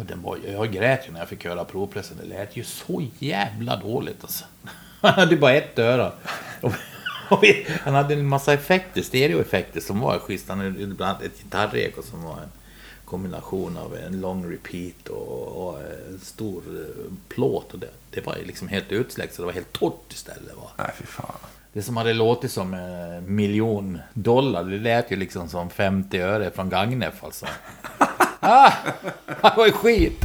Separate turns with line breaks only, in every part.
Och den var, jag grät ju när jag fick höra provpressen. Det lät ju så jävla dåligt alltså. Han hade bara ett öra. Och, han hade en massa effekter, stereoeffekter som var schysst. Han hade bland annat ett gitarreko som var en kombination av en lång repeat och, och en stor eh, plåt. Och det, det var liksom helt utsläckt så det var helt torrt istället. Va?
Nej, fy fan.
Det som hade låtit som en miljon dollar, det lät ju liksom som 50 öre från Gagnef alltså. ah, var ju skit!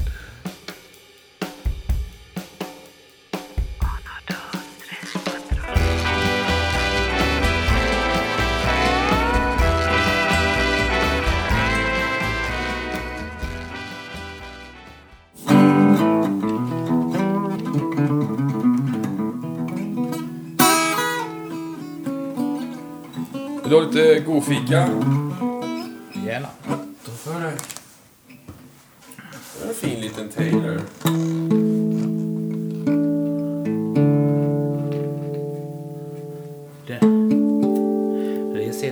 Vill du ha lite god fika? Det är en fin liten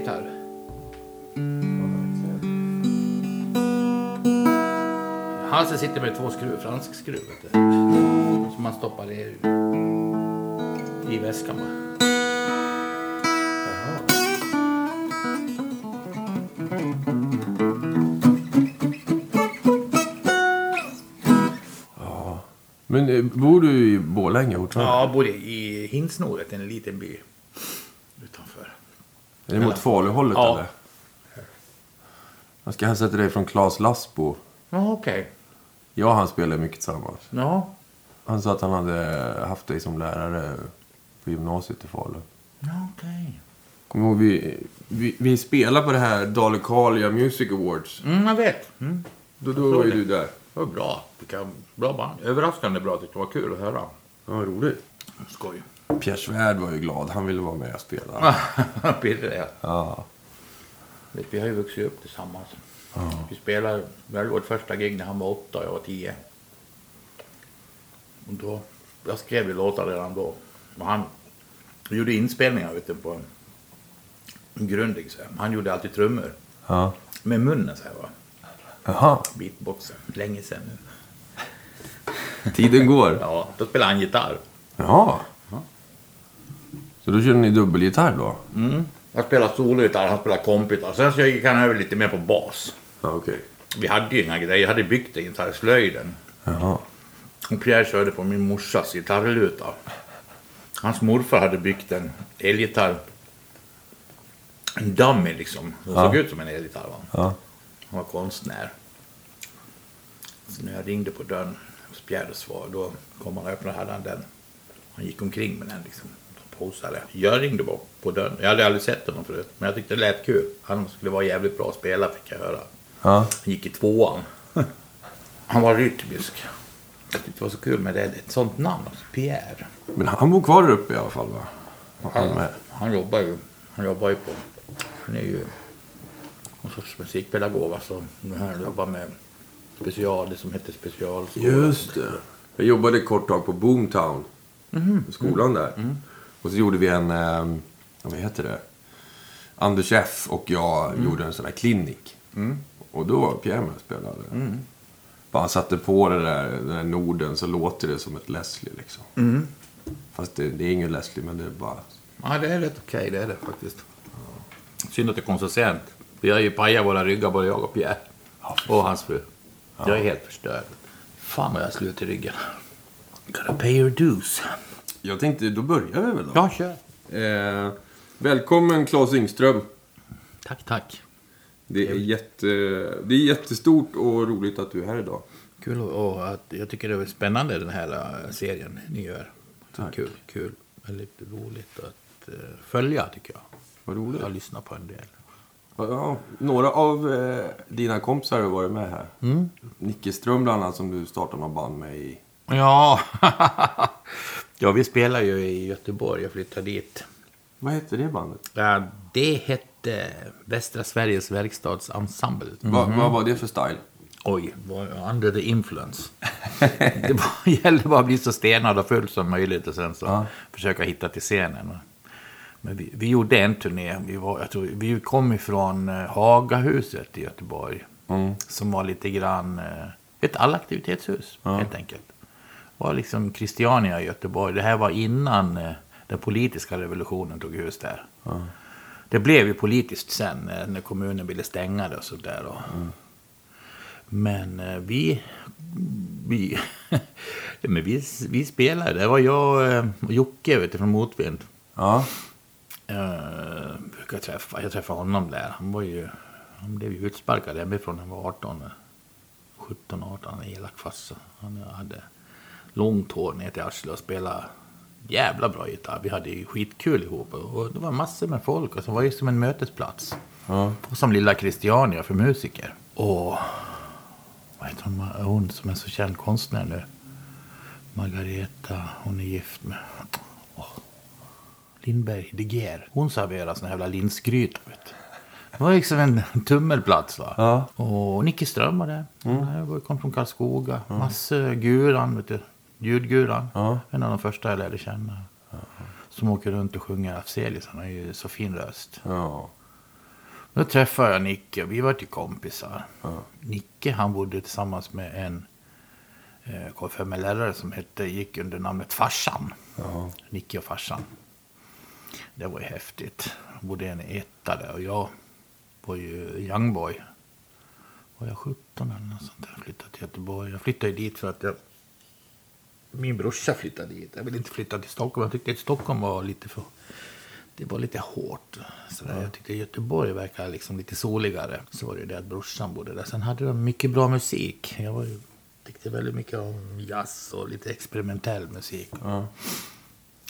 Taylor.
Halsen sitter med två skruv, fransk skruv. Som man stoppar i, i väskan. bara.
Men eh, bor du i Borlänge fortfarande?
Ja, jag bor i Hinsnoret, en liten by utanför.
Är det mot Faluhållet
Ja.
eller? Jag ska hälsa till dig från Claes Lassbo.
Ja, okej.
Jag och han spelar mycket tillsammans.
Ja,
Han sa att han hade haft dig som lärare på gymnasiet i Falun.
ja okej.
Kommer ihåg, vi, vi, vi spelade på det här Dalecarlia Music Awards.
Mm, jag vet. Mm.
Då, då var ju du där.
Det var bra. Vilka bra band. Överraskande bra. Tyckte det var kul att höra.
Ja, roligt.
Skoj.
Pierre Svärd var ju glad. Han ville vara med och spela.
Pirre, ja.
Ja.
Vet, vi har ju vuxit upp tillsammans. Vi spelade väl vårt första gig när han var åtta och jag var tio. Och då, jag skrev ju låtar redan då. Och han gjorde inspelningar vet du, på en grundig så här. Han gjorde alltid trummor.
ja.
Med munnen så här va.
Jaha,
Beatboxen. Länge sedan nu.
tiden går.
Ja, då spelade han gitarr.
Jaha. Så då körde ni dubbelgitarr då?
Mm. Jag spelade sologitarr, han spelade kompgitarr. Sen så gick han över lite mer på bas.
Ja, okej.
Vi hade ju inga grejer, jag hade byggt en gitarr i slöjden.
Jaha.
Och Pierre körde på min morsas gitarrluta. Hans morfar hade byggt en elgitarr. En dummy liksom. Den
Ja.
såg ut som en elgitarr. va?
Ja.
Han var konstnär. Så när jag ringde på dörren hos Pierre och svar, då kom han och öppnade hade han den. Han gick omkring med den liksom. Posade. Jag ringde bara på dörren. Jag hade aldrig sett honom förut. Men jag tyckte det lät kul. Han skulle vara jävligt bra spelare fick jag höra.
Ja.
Han gick i tvåan. Han var rytmisk. Jag tyckte det var så kul med det. Ett sånt namn. Alltså, Pierre.
Men han bor kvar där uppe i alla fall va? Han med.
Han jobbar ju, han jobbar ju på... Han är ju någon sorts musikpedagog. Alltså, han jobbar med special, det som heter specialskola.
Just det. Jag jobbade ett kort tag på Boomtown. Skolan där. Och så gjorde vi en, eh, vad heter det? Anders F och jag gjorde en sån här klinik. Och då var Pierre med och spelade. Bara han satte på det där, den där Norden så låter det som ett Leslie liksom. Fast det, det är ingen Leslie men det är bara...
Ja, det är rätt okej, det är det faktiskt. Synd att det kom så sent. Vi har ju pajat våra ryggar, både jag och Pierre. Och hans fru. Jag är helt förstörd. Fan vad jag har slut i ryggen. Gotta pay your dues.
Jag tänkte, då börjar vi väl då.
Ja, kör.
Eh, välkommen Claes Ingström.
Tack, tack.
Det är, jätte, det är jättestort och roligt att du är här idag.
Kul och, att jag tycker det är spännande den här eh, serien ni gör.
Tack.
Kul, kul. Väldigt roligt att eh, följa tycker jag.
Vad roligt.
Jag lyssnar på en del.
Ja, några av eh, dina kompisar har varit med här.
Mm.
Nicke Ström bland annat som du startade någon band med i.
Ja. ja, vi spelar ju i Göteborg. Jag flyttade dit.
Vad hette det bandet?
Ja, det hette Västra Sveriges verkstadsensemble.
Va, vad var det för style?
Oj, under the influence. det var, gällde bara att bli så stenad och full som möjligt och sen så
Ja.
försöka hitta till scenen. Men vi, vi gjorde en turné. Vi, var, jag tror, vi kom ifrån eh, Hagahuset i Göteborg.
Mm.
Som var lite grann eh, Ett allaktivitetshus, helt enkelt. Det var liksom Christiania i Göteborg. Det här var innan eh, den politiska revolutionen tog hus där. Det blev ju politiskt sen när kommunen ville stänga det och sådär. Men eh, vi, vi, men vi, vi spelade. Det var jag och Jocke vet du, från Motvind.
Ja.
Uh, brukar träffa. Jag träffade honom där. Han var ju... Han blev ju utsparkad hemifrån när han var 18. 17, 18. Han är elak farsa. Han hade långt hår ner till arslet och spelade jävla bra gitarr. Vi hade ju skitkul ihop. Och det var massor med folk. Och så var det som en mötesplats.
Ja.
Och som lilla Christiania för musiker. Och... Vad heter hon? Hon som är så känd konstnär nu. Margareta. Hon är gift med... Lindberg de Geer. Hon serverar såna jävla du. Det var liksom en tummelplats. Va?
Ja.
Och Nicke Ström var där. Mm. Jag kom från Karlskoga. Massor Guran, vet du. Ljudguran.
Ja.
En av de första jag lärde känna. Som åker runt och sjunger Afzelius. Han har ju så fin röst.
Ja.
Då träffade jag Nicke och vi var till kompisar. Nicke han bodde tillsammans med en eh, KFM-lärare som hette, gick under namnet Farsan.
Ja.
Nicke och Farsan. Det var ju häftigt. Han bodde i en etta där och jag var ju youngboy. Var jag 17 eller något sånt där? Jag flyttade till Göteborg. Jag flyttade ju dit för att jag... Min brorsa flyttade dit. Jag ville inte flytta till Stockholm. Jag tyckte att Stockholm var lite för... Det var lite hårt. Så där. Jag tyckte Göteborg verkade liksom lite soligare. Så var det det att brorsan bodde där. Sen hade de mycket bra musik. Jag var ju, tyckte väldigt mycket om jazz och lite experimentell musik.
Ja.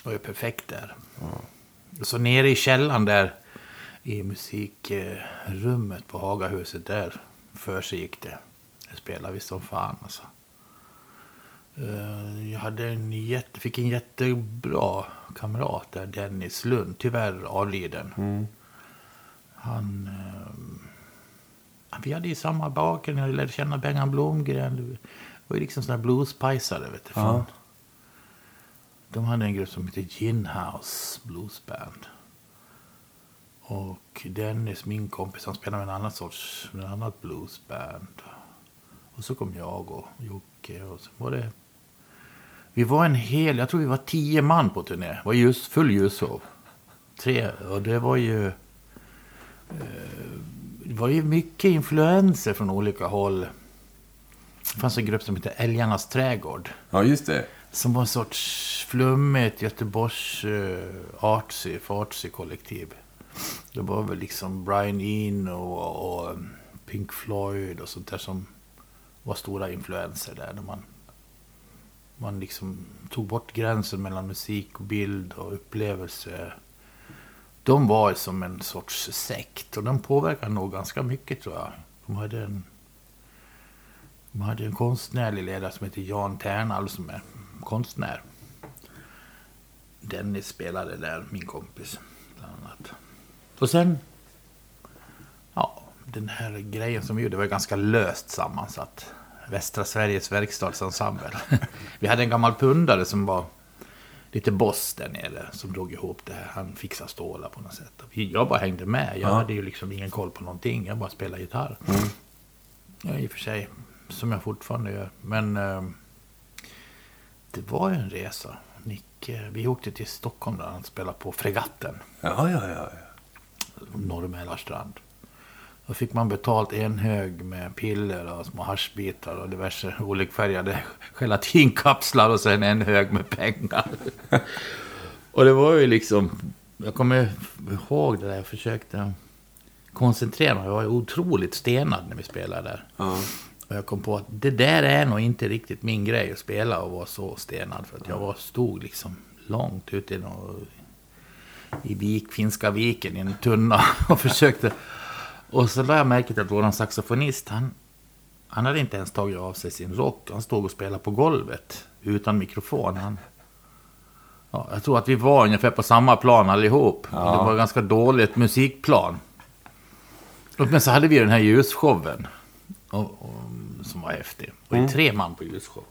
Var ju perfekt där. Så nere i källaren där i musikrummet på Hagahuset där för sig gick det. Det spelade vi som fan alltså. Eh, Jag hade en jätte, fick en jättebra kamrat där, Dennis Lund, tyvärr avliden. Han... eh, Vi hade ju samma bakgrund, jag lärde känna Bengan Blomgren. Det var ju liksom sådana bluespajsare, vet du.
Ja.
Från, de hade en grupp som hette Gin House Blues Band. Och Dennis, min kompis, han spelade med en annan sorts, med en annat bluesband. Och så kom jag och Jocke och så var det... Vi var en hel, jag tror vi var tio man på turné. Det var just full ljusshow. Tre, och det var ju... Eh, det var ju mycket influenser från olika håll. Det fanns en grupp som hette Älgarnas trädgård.
ja, just det.
Som var en sorts flummigt Göteborgs uh, artsy, fartsy kollektiv. Det var väl liksom Brian Eno och, och eh, Pink Floyd och sånt där som var stora influenser där. När man, man liksom tog bort gränsen mellan musik och bild och upplevelse. De var som en sorts sekt och de påverkade nog ganska mycket tror jag. De hade en, de hade en konstnärlig ledare som heter Jan Ternal som är konstnär. Dennis spelade där, min kompis. Bland annat. Och sen... Ja, den här grejen som vi gjorde var ganska löst sammansatt. Västra Sveriges verkstadsensemble. vi hade en gammal pundare som var lite boss där nere som drog ihop det här. Han fixade stålar på något sätt. Jag bara hängde med. Jag
Ja.
hade ju liksom ingen koll på någonting. Jag bara spelade gitarr. Ja, i och för sig. Som jag fortfarande gör. Men eh, det var ju en resa. Nicke, vi åkte till Stockholm där han spelade på Fregatten.
Ja, ja, ja. ja.
Norr Mälarstrand. Då fick man betalt en hög med piller och små haschbitar och diverse olikfärgade gelatinkapslar och sen en hög med pengar. och det var ju liksom... Jag kommer ihåg det där. Jag försökte koncentrera mig. Jag var otroligt stenad när vi spelade där.
ja.
Och jag kom på att det där är nog inte riktigt min grej att spela och vara så stenad. För att jag var, stod liksom långt ute i, nå- i vik, Finska viken i en tunna och försökte. Och så lade jag märke till att våran saxofonist, han, han hade inte ens tagit av sig sin rock. Han stod och spelade på golvet utan mikrofon. Han, ja, jag tror att vi var ungefär på samma plan allihop.
Ja.
Det var ganska dåligt musikplan. Men så hade vi den här ljusshowen. Och, och, som var häftig. Och
Mm.
tre man på ljusshow.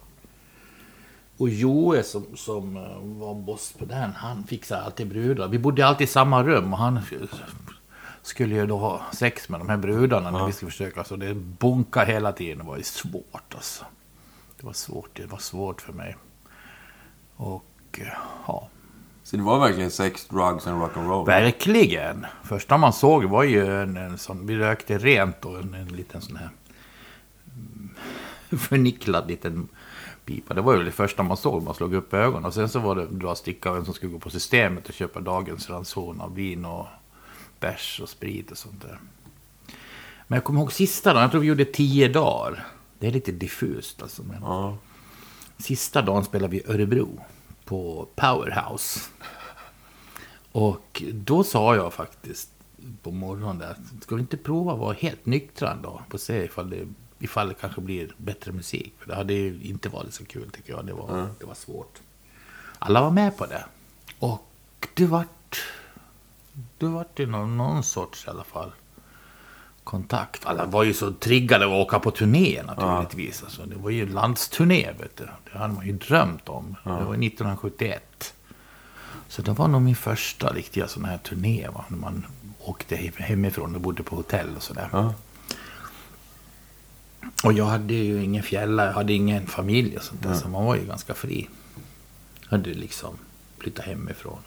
Och Joe som, som eh, var boss på den, han fixade alltid brudar. Vi bodde alltid i samma rum och han skulle ju då ha sex med de här brudarna när vi skulle försöka. Så det bonkade hela tiden. Det var ju svårt alltså. Det var svårt. Det var svårt för mig. Och eh, ja,
Så det var verkligen sex, drugs and rock'n'roll?
verkligen. Första man såg var ju en, en sån, vi rökte rent och en, en liten sån här förnicklad liten pipa. Det var ju det första man såg, man slog upp ögonen. Och sen så var det dra sticka av en som skulle gå på systemet och köpa dagens ranson av vin och bärs och sprit och sånt där. Men jag kommer ihåg sista dagen, jag tror vi gjorde tio dagar. Det är lite diffust alltså. Men
Ja.
Sista dagen spelade vi Örebro på Powerhouse. Och då sa jag faktiskt på morgonen där, ska vi inte prova att vara helt nyktra en dag? På se ifall det, ifall det kanske blir bättre musik. För det hade ju inte varit så kul tycker jag. Det var, det var svårt. Alla var med på det. Och det vart... Det vart ju någon, någon sorts i alla fall kontakt. Alla var ju så triggade att åka på turné naturligtvis. Alltså, det var ju landsturné, vet du. Det hade man ju drömt om. Det var 1971. Så det var nog min första riktiga sån här turné. Va? När man åkte hem- hemifrån och bodde på hotell och sådär.
Ja.
Och jag hade ju ingen fjälla, jag hade ingen familj och sånt där. Så man var ju ganska fri. Jag hade liksom flyttat hemifrån.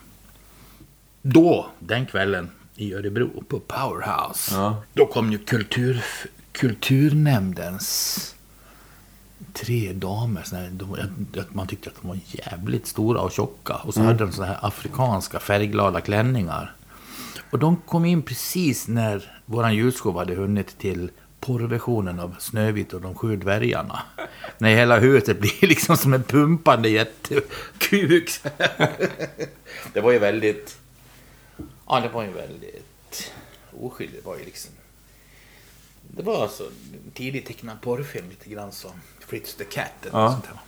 Då, den kvällen i Örebro på Powerhouse.
Ja.
Då kom ju kultur, kulturnämndens tre damer. Såna man tyckte att de var jävligt stora och tjocka. Och så hade de såna här afrikanska färgglada klänningar. Och de kom in precis när våran ljusshow hade hunnit till porrversionen av Snövit och de sju dvärgarna. När hela huset blir liksom som en pumpande jättekuk. det var ju väldigt... Ja, det var ju väldigt oskyldigt. Det var ju liksom... Det var alltså tidigt tecknad porrfilm lite grann som Fritz the Cat eller
Ja.
sånt där.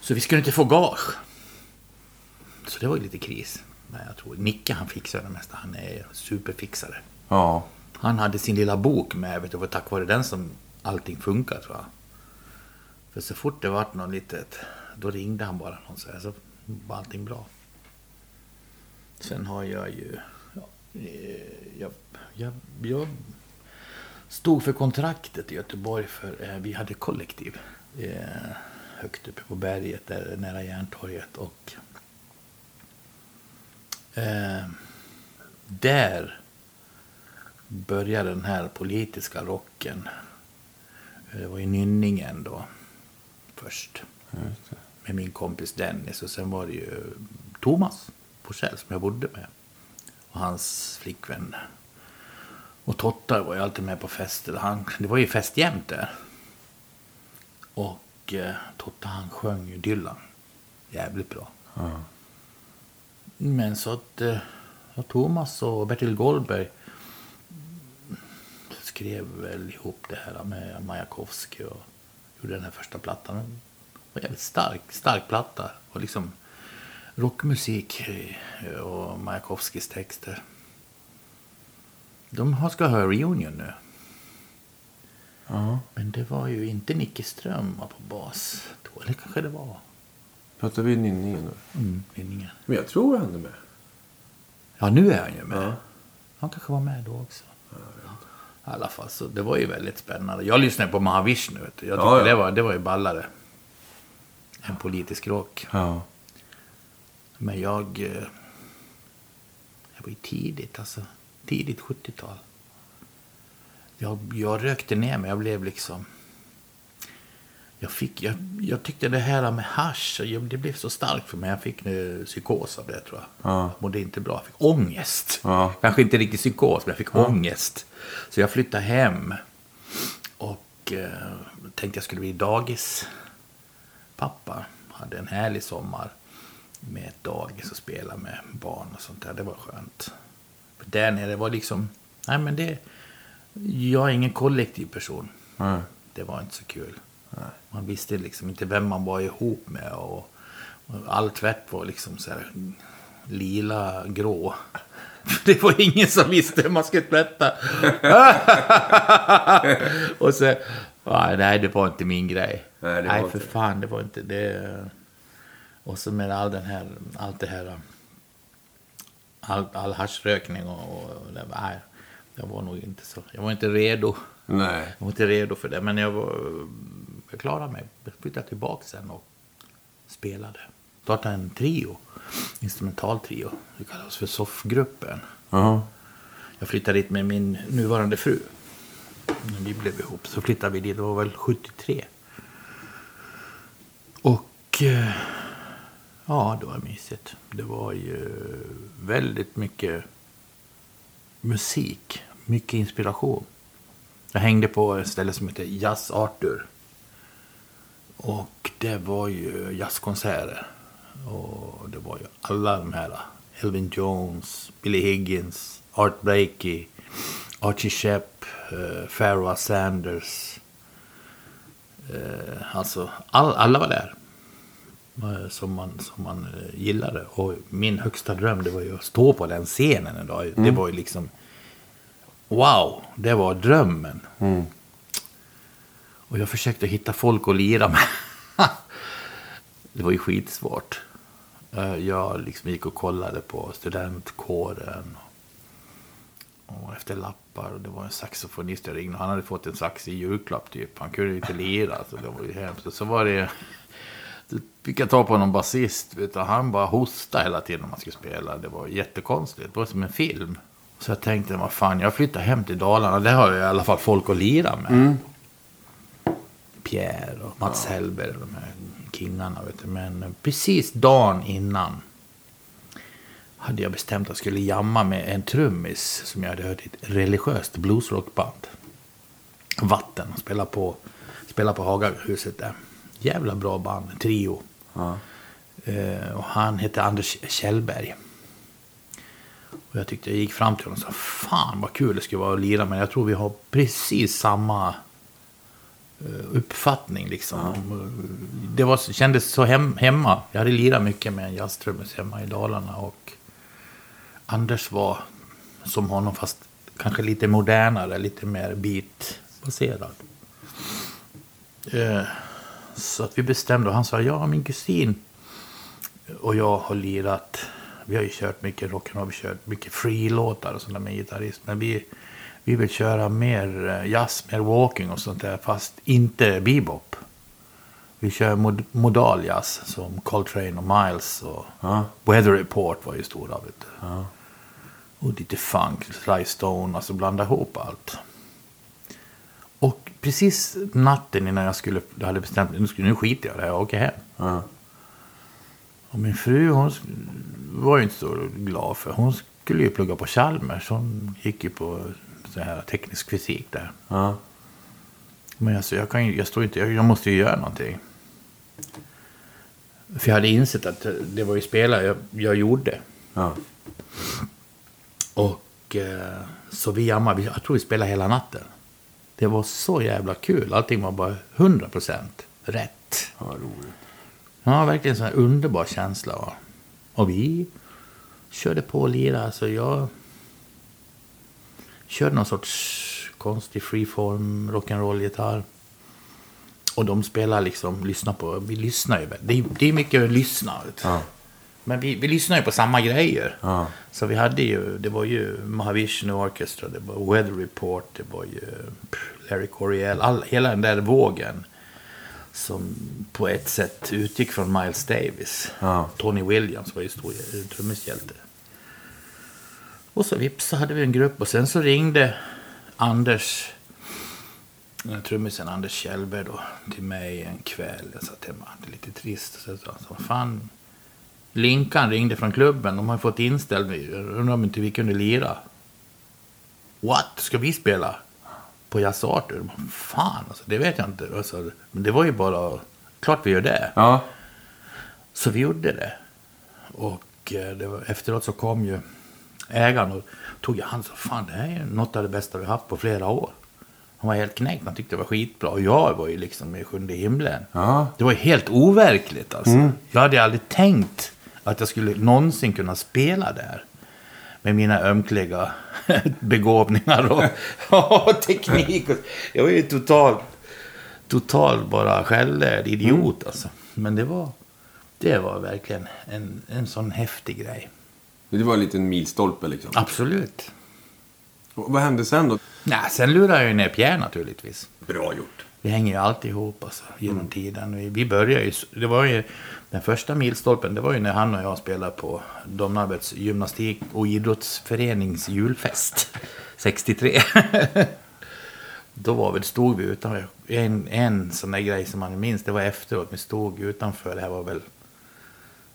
Så vi skulle inte få gage. Så det var ju lite kris. Men jag tror Nicke han fixade det mesta. Han är superfixare.
Ja.
Han hade sin lilla bok med. Vet du, det var tack vare den som allting funkar tror jag. För så fort det vart något litet. Då ringde han bara någon så här. Så var allting bra. Sen har jag ju... Ja, eh, jag, jag, jag stod för kontraktet i Göteborg för eh, vi hade kollektiv. Eh, högt uppe på berget där nära Järntorget. Och eh, där började den här politiska rocken. Det var i Nynningen då först. Med min kompis Dennis och sen var det ju Thomas Forsell som jag bodde med. Och hans flickvän. Och Totta var ju alltid med på fester. Han, det var ju fest jämt där. Och eh, Totta han sjöng ju Dylan. Jävligt bra.
Ja.
Men så att eh, Thomas och Bertil Goldberg skrev väl ihop det här med Majakovskij och gjorde den här första plattan. Det var jävligt stark, stark platta. Och liksom rockmusik eh, och Majakovskijs texter. De ska ha reunion nu.
Ja.
Men det var ju inte Nicke Ström på bas. då. Eller kanske det var.
Pratar vi Nynningen nu?
Mm, Vinningen.
Men jag tror han är med.
Ja, nu är han ju med.
Ja.
Han kanske var med då också. I alla fall, så det var ju väldigt spännande. Jag lyssnade på Mahavishnu. vet du. Jag tyckte
Ja, ja.
Det, var, det var ju ballare. En politisk rock.
Ja.
Men jag... eh, Jag var ju tidigt, alltså. Tidigt 70-tal. Jag, jag rökte ner mig. Jag blev liksom... Jag, fick, jag, jag tyckte det här med hasch, jag, det blev så starkt för mig. Jag fick nu psykos av det tror jag.
Ja.
Jag mådde inte bra. Jag fick ångest.
Ja.
Kanske inte riktigt psykos, men jag fick ångest. Så jag flyttade hem. Och eh, tänkte jag skulle bli dagis. Pappa hade en härlig sommar med ett dagis och spela med barn och sånt där. Det var skönt. För där nere var liksom, nej men det, jag är ingen kollektiv person.
Nej.
Det var inte så kul. Man visste liksom inte vem man var ihop med och, och all tvätt var liksom så här lila, grå. Det var ingen som visste hur man skulle tvätta. och så, ja, nej det var inte min grej.
Nej, det var
för fan, det var inte det. Och så med all den här, allt det här, all, all haschrökning och, och det, nej, jag var nog inte så... Jag var inte redo.
Nej.
Jag var inte redo för det, men jag, var, jag klarade mig. Jag flyttade tillbaka sen och spelade. Startade en trio. Instrumental trio. Det kallas för soffgruppen.
Ja.
Jag flyttade dit med min nuvarande fru. När vi blev ihop så flyttade vi dit. Det var väl 73. Och eh, ja, det var mysigt. Det var ju väldigt mycket musik. Mycket inspiration. Jag hängde på ett ställe som heter Jazz Arthur. Och det var ju jazzkonserter. Och det var ju alla de här. Elvin Jones, Billy Higgins, Art Blakey, Archie Shepp, uh, Pharoah Sanders. Eh, alltså, all, alla var där. eh, Som man, som man eh, gillade. Och min högsta dröm det var ju att stå på den scenen en dag. Det var ju liksom... Wow, det var drömmen. Och jag försökte hitta folk att lira med. det var ju skitsvårt. Eh, jag liksom gick och kollade på studentkåren. Och efter lappar. Och det var en saxofonist jag ringde. Han hade fått en sax i julklapp typ. Han kunde ju inte lira. Så det var ju hemskt. Och så var det... Då fick jag ta på någon basist. Han bara hostade hela tiden när man skulle spela. Det var jättekonstigt. Det var som en film. Så jag tänkte, vad fan, jag flyttar hem till Dalarna. Där har jag i alla fall folk att lira med. Mm. Pierre och Mats Hellberg och de här kingarna. Vet du. Men precis dagen innan hade jag bestämt att jag skulle jamma med en trummis som jag hade hört i ett religiöst bluesrockband. Vatten. Spela på, spela på Hagahuset där. Jävla bra band. Trio.
Ja.
Eh, och han hette Anders Kjellberg. Och jag tyckte jag gick fram till honom och sa Fan vad kul det skulle vara att lira med. Jag tror vi har precis samma uppfattning liksom. Det var, kändes så hem, hemma. Jag hade lirat mycket med en jazztrummis hemma i Dalarna. Och Anders var som honom fast kanske lite modernare, lite mer beatbaserad. Eh, så att vi bestämde och han sa ja min kusin och jag har lirat. Vi har ju kört mycket rock'n'roll, vi har kört mycket free-låtar och där med gitarrist. Men vi, vi vill köra mer eh, jazz, mer walking och sånt där fast inte bebop. Vi kör mod, modal jazz som Coltrane och Miles och
Ja.
Weather Report var ju stora. Vet du. Och lite funk, Sly Stone, alltså blanda ihop allt. Och precis natten innan jag skulle, jag hade bestämt mig, nu, nu skiter jag i det här, jag åker hem.
Ja.
Och min fru hon var ju inte så glad för. Hon skulle ju plugga på Chalmers. Hon gick ju på så här teknisk fysik där.
Ja.
Men alltså, jag, kan jag, står inte, jag, jag måste ju göra någonting. För jag hade insett att det var ju spelare jag, jag gjorde.
Ja.
Och eh, så vi jammade. Vi- Jag tror vi spelade hela natten. Det var så jävla kul. Allting var bara 100% rätt.
Ja, roligt.
Ja, verkligen en sån här underbar känsla. Och vi körde på och lirade. Alltså jag körde någon sorts konstig freeform rock'n'roll-gitarr. Och de spelar liksom, lyssnar på, vi lyssnar ju. Det är, det är mycket att lyssna.
Ja.
Men vi, vi lyssnar ju på samma grejer.
Ja.
Så vi hade ju, det var ju Mahavishnu Orchestra, det var Weather Report, det var ju Larry Coryell, all, hela den där vågen. Som på ett sätt utgick från Miles Davis.
Ja.
Tony Williams var ju stor eh, trummishjälte. Och så vips så hade vi en grupp och sen så ringde Anders, trummisen Anders Kjellberg då, till mig en kväll. Jag satt hemma, lite trist. Så sa, vad fan, Linkan ringde från klubben. De har fått inställd. Undrar om inte vi kunde lira. What? Ska vi spela? På Jazz Arthur? Fan, alltså, det vet jag inte. Alltså, men det var ju bara... Klart vi gör det.
Ja.
Så vi gjorde det. Och eh, det var, efteråt så kom ju ägaren och tog i hand sa Fan, det här är något av det bästa vi haft på flera år. Han var helt knäckt. Han tyckte det var skitbra. Och jag var ju liksom i sjunde himlen.
Ja.
Det var helt overkligt alltså. Jag hade aldrig tänkt att jag skulle någonsin kunna spela där. Med mina ömkliga begåvningar och, och teknik. Jag var ju total, total bara självlärd idiot alltså. Men det var, det var verkligen en, en sån häftig grej.
Det var en liten milstolpe liksom.
Absolut.
Och vad hände sen då?
Nej, sen lurade jag ju ner Pierre naturligtvis.
Bra gjort.
Vi hänger ju alltid ihop alltså, genom tiden. Vi, vi började ju, det var ju, den första milstolpen, det var ju när han och jag spelade på Domnarvets gymnastik och idrottsförenings julfest. 63. Då var vi, stod vi utanför. En, en sån där grej som man minns, det var efteråt. Vi stod utanför, det här var väl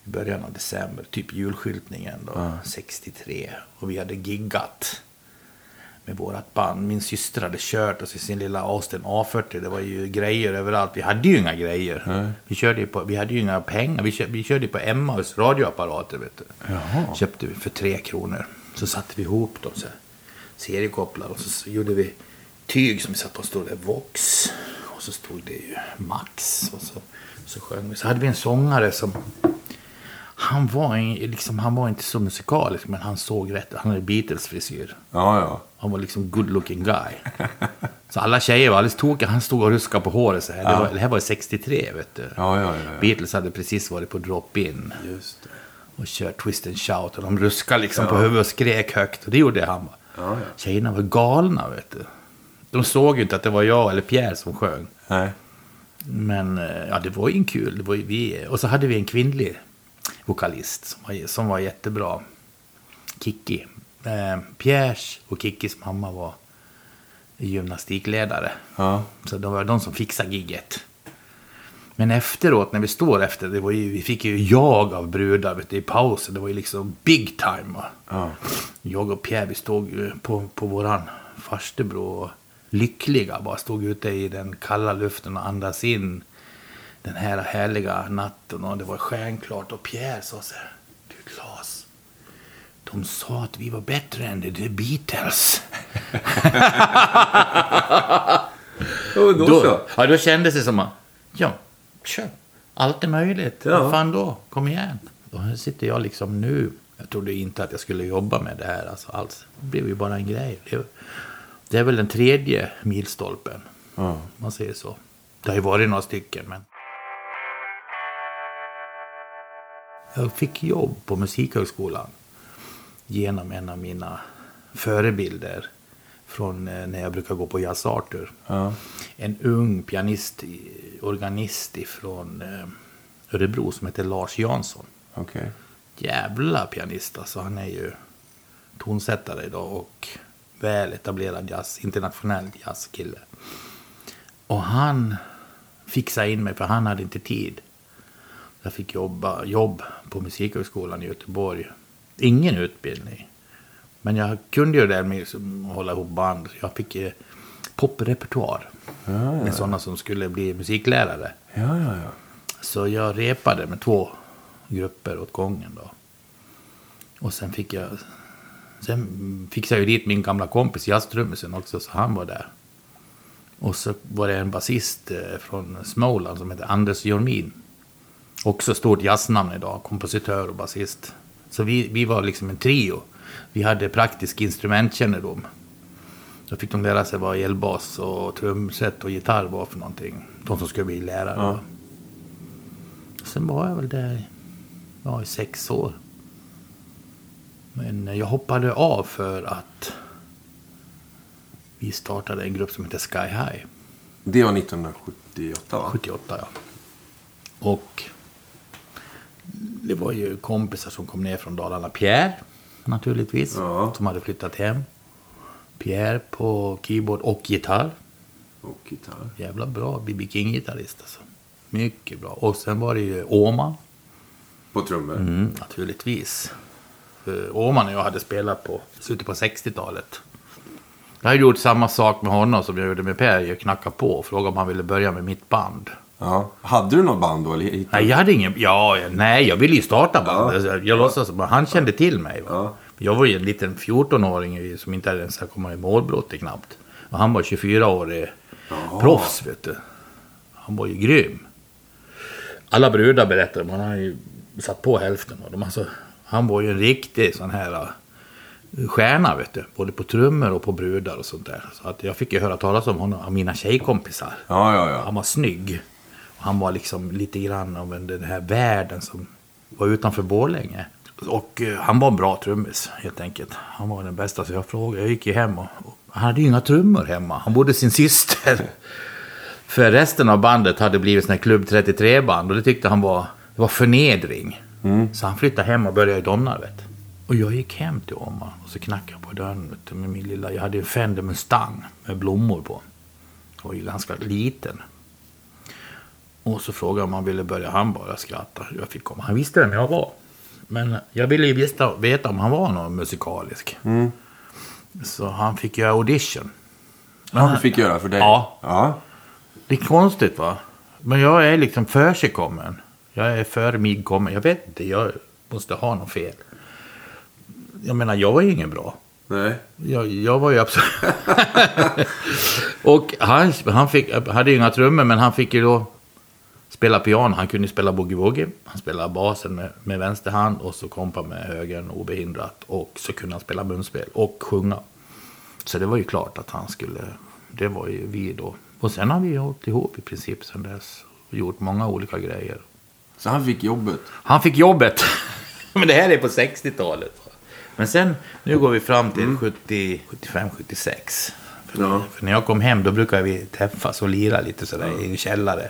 i början av december, typ julskyltningen då, 63. Och vi hade giggat med vårat band. Min syster hade kört oss i sin lilla Austin A40. Det var ju grejer överallt. Vi hade ju inga grejer. Vi, körde ju på, vi hade ju inga pengar. Vi, kö, vi körde på Emmaus radioapparater. Vet du.
Jaha.
Köpte vi för tre kronor. Så satte vi ihop dem så här, seriekopplar. Och så, så gjorde vi tyg som vi satte på. Stod det Vox. Och så stod det ju Max. Och så, så sjöng vi. Så hade vi en sångare som han var, en- liksom, han var inte så musikalisk, men han såg rätt. Han hade Beatles-frisyr.
Ja, ja.
Han var liksom good looking guy. Så alla tjejer var alldeles tokiga. Han stod och ruskade på håret så här. Det, var, det här var 63, vet du.
Ja, ja, ja. ja.
Beatles hade precis varit på drop-in och kört twist and shout. Och de ruskade liksom på huvudet och skrek högt. Och det gjorde han.
Ja, ja.
Tjejerna var galna, vet du. De såg ju inte att det var jag eller Pierre som sjöng.
Nej.
Men eh, ja, det var ju en kul. Det var ju vi. Och så hade vi en kvinnlig vokalist som var, som var jättebra. Kikki. Eh, Pierres och Kikkis mamma var gymnastikledare.
Ja.
Så det var de som fixade gigget. Men efteråt, när vi står efter, det var ju, vi fick ju jag av brudar vet du, i pausen. Det var ju liksom big time.
Ja.
Jag och Pierre, vi stod ju på, på våran farstubro och lyckliga. Bara stod ute i den kalla luften och andas in den här härliga natten. Och det var stjärnklart. Och Pierre sa så här. Du Claes. De sa att vi var bättre än The Beatles.
Och då, så.
Ja, då kändes det som att, ja, kör. Allt är möjligt.
Ja.
Vad fan då? Kom igen. Och här sitter jag liksom nu. Jag trodde inte att jag skulle jobba med det här alltså, alls. Det blev ju bara en grej. Det, det är väl den tredje milstolpen.
Ja.
Man säger så. Det har ju varit några stycken, men... Jag fick jobb på Musikhögskolan genom en av mina förebilder från eh, när jag brukar gå på Jazz Arthur.
Ja.
En ung pianist, organist ifrån eh, Örebro som heter Lars Jansson.
Okej.
Jävla pianist alltså. Han är ju tonsättare idag och väl etablerad jazz, internationell jazzkille. Och han fixade in mig för han hade inte tid. Jag fick jobba, jobb på Musikhögskolan i Göteborg. Ingen utbildning. Men jag kunde ju det med att hålla ihop band. Jag fick eh, poprepertoar. Med sådana som skulle bli musiklärare.
Ja, ja, ja.
Så jag repade med två grupper åt gången då. Och sen fick jag... Sen fixade jag ju dit min gamla kompis, jazztrummisen också, så han var där. Och så var det en basist eh, från Småland som heter Anders Jormin. Också stort jazznamn idag, kompositör och basist. Så vi, vi var liksom en trio. Vi hade praktisk instrumentkännedom. Då fick de lära sig vad elbas och trumset och gitarr var för någonting. De som skulle bli lärare.
Ja.
Sen var jag väl där ja, i sex år. Men jag hoppade av för att vi startade en grupp som heter Sky High.
Det var 1978, va?
78 ja. Och det var ju kompisar som kom ner från Dalarna. Pierre naturligtvis.
Ja.
Som hade flyttat hem. Pierre på keyboard och gitarr.
Och gitarr.
Jävla bra B.B. King-gitarrist alltså. Mycket bra. Och sen var det ju Åman.
På trummor.
Mm, naturligtvis. För Åman och jag hade spelat på slutet på 60-talet. Jag har gjort samma sak med honom som jag gjorde med Per. Jag knackade på och frågade om han ville börja med mitt band.
Ja. Hade du något band då? Eller
Nej, jag hade ingen... Ja, nej, jag ville ju starta band.
Ja.
Jag låtsas han kände till mig. Va?
Ja.
Jag var ju en liten 14-åring som inte ens hade kommit i målbrottet knappt. Och han var 24-årig
Jaha.
proffs, vet du. Han var ju grym. Alla brudar berättade om han hade ju satt på hälften av dem. Alltså, han var ju en riktig sån här uh, stjärna, vet du. Både på trummor och på brudar och sånt där. Så att jag fick ju höra talas om honom av mina tjejkompisar.
Ja, ja, ja.
Han var snygg. Och han var liksom lite grann av en- den här världen som var utanför Borlänge. Och eh, han var en bra trummis helt enkelt. Han var den bästa så jag frågade. Jag gick ju hem och, och han hade ju inga trummor hemma. Han bodde sin syster. För resten av bandet hade blivit sån här Klubb 33-band och det tyckte han var, det var förnedring. Så han flyttade hem och började i Domnarvet. Och jag gick hem till Omar och så knackade på dörren med min lilla, jag hade en Fender Mustang med blommor på. Ju ganska liten. Och så frågade jag om han ville börja. Han bara skrattade. Jag fick komma. Han visste vem jag var. Men jag ville ju veta, veta om han var någon musikalisk. Så han fick göra audition.
Ja, du fick göra för dig?
Ja.
ja.
Det är konstigt va? Men jag är liksom försigkommen. Jag är före mig kommen. Jag vet inte, jag måste ha något fel. Jag menar, jag var ju ingen bra.
Nej.
Jag, jag var ju absolut... och han, han fick, hade ju inga trummor, men han fick ju då spela piano. Han kunde spela boogie-woogie. Han spelade basen med, med vänster hand och så kompa med högern obehindrat. Och så kunde han spela munspel och sjunga. Så det var ju klart att han skulle... Det var ju vi då. Och sen har vi hållit ihop i princip sen dess. Och gjort många olika grejer.
Så han fick jobbet?
Han fick jobbet. Men det här är på 60-talet. Men sen, nu går vi fram till 70, 75, 76. För,
Ja.
för när jag kom hem då brukade vi träffas och lira lite sådär i en källare.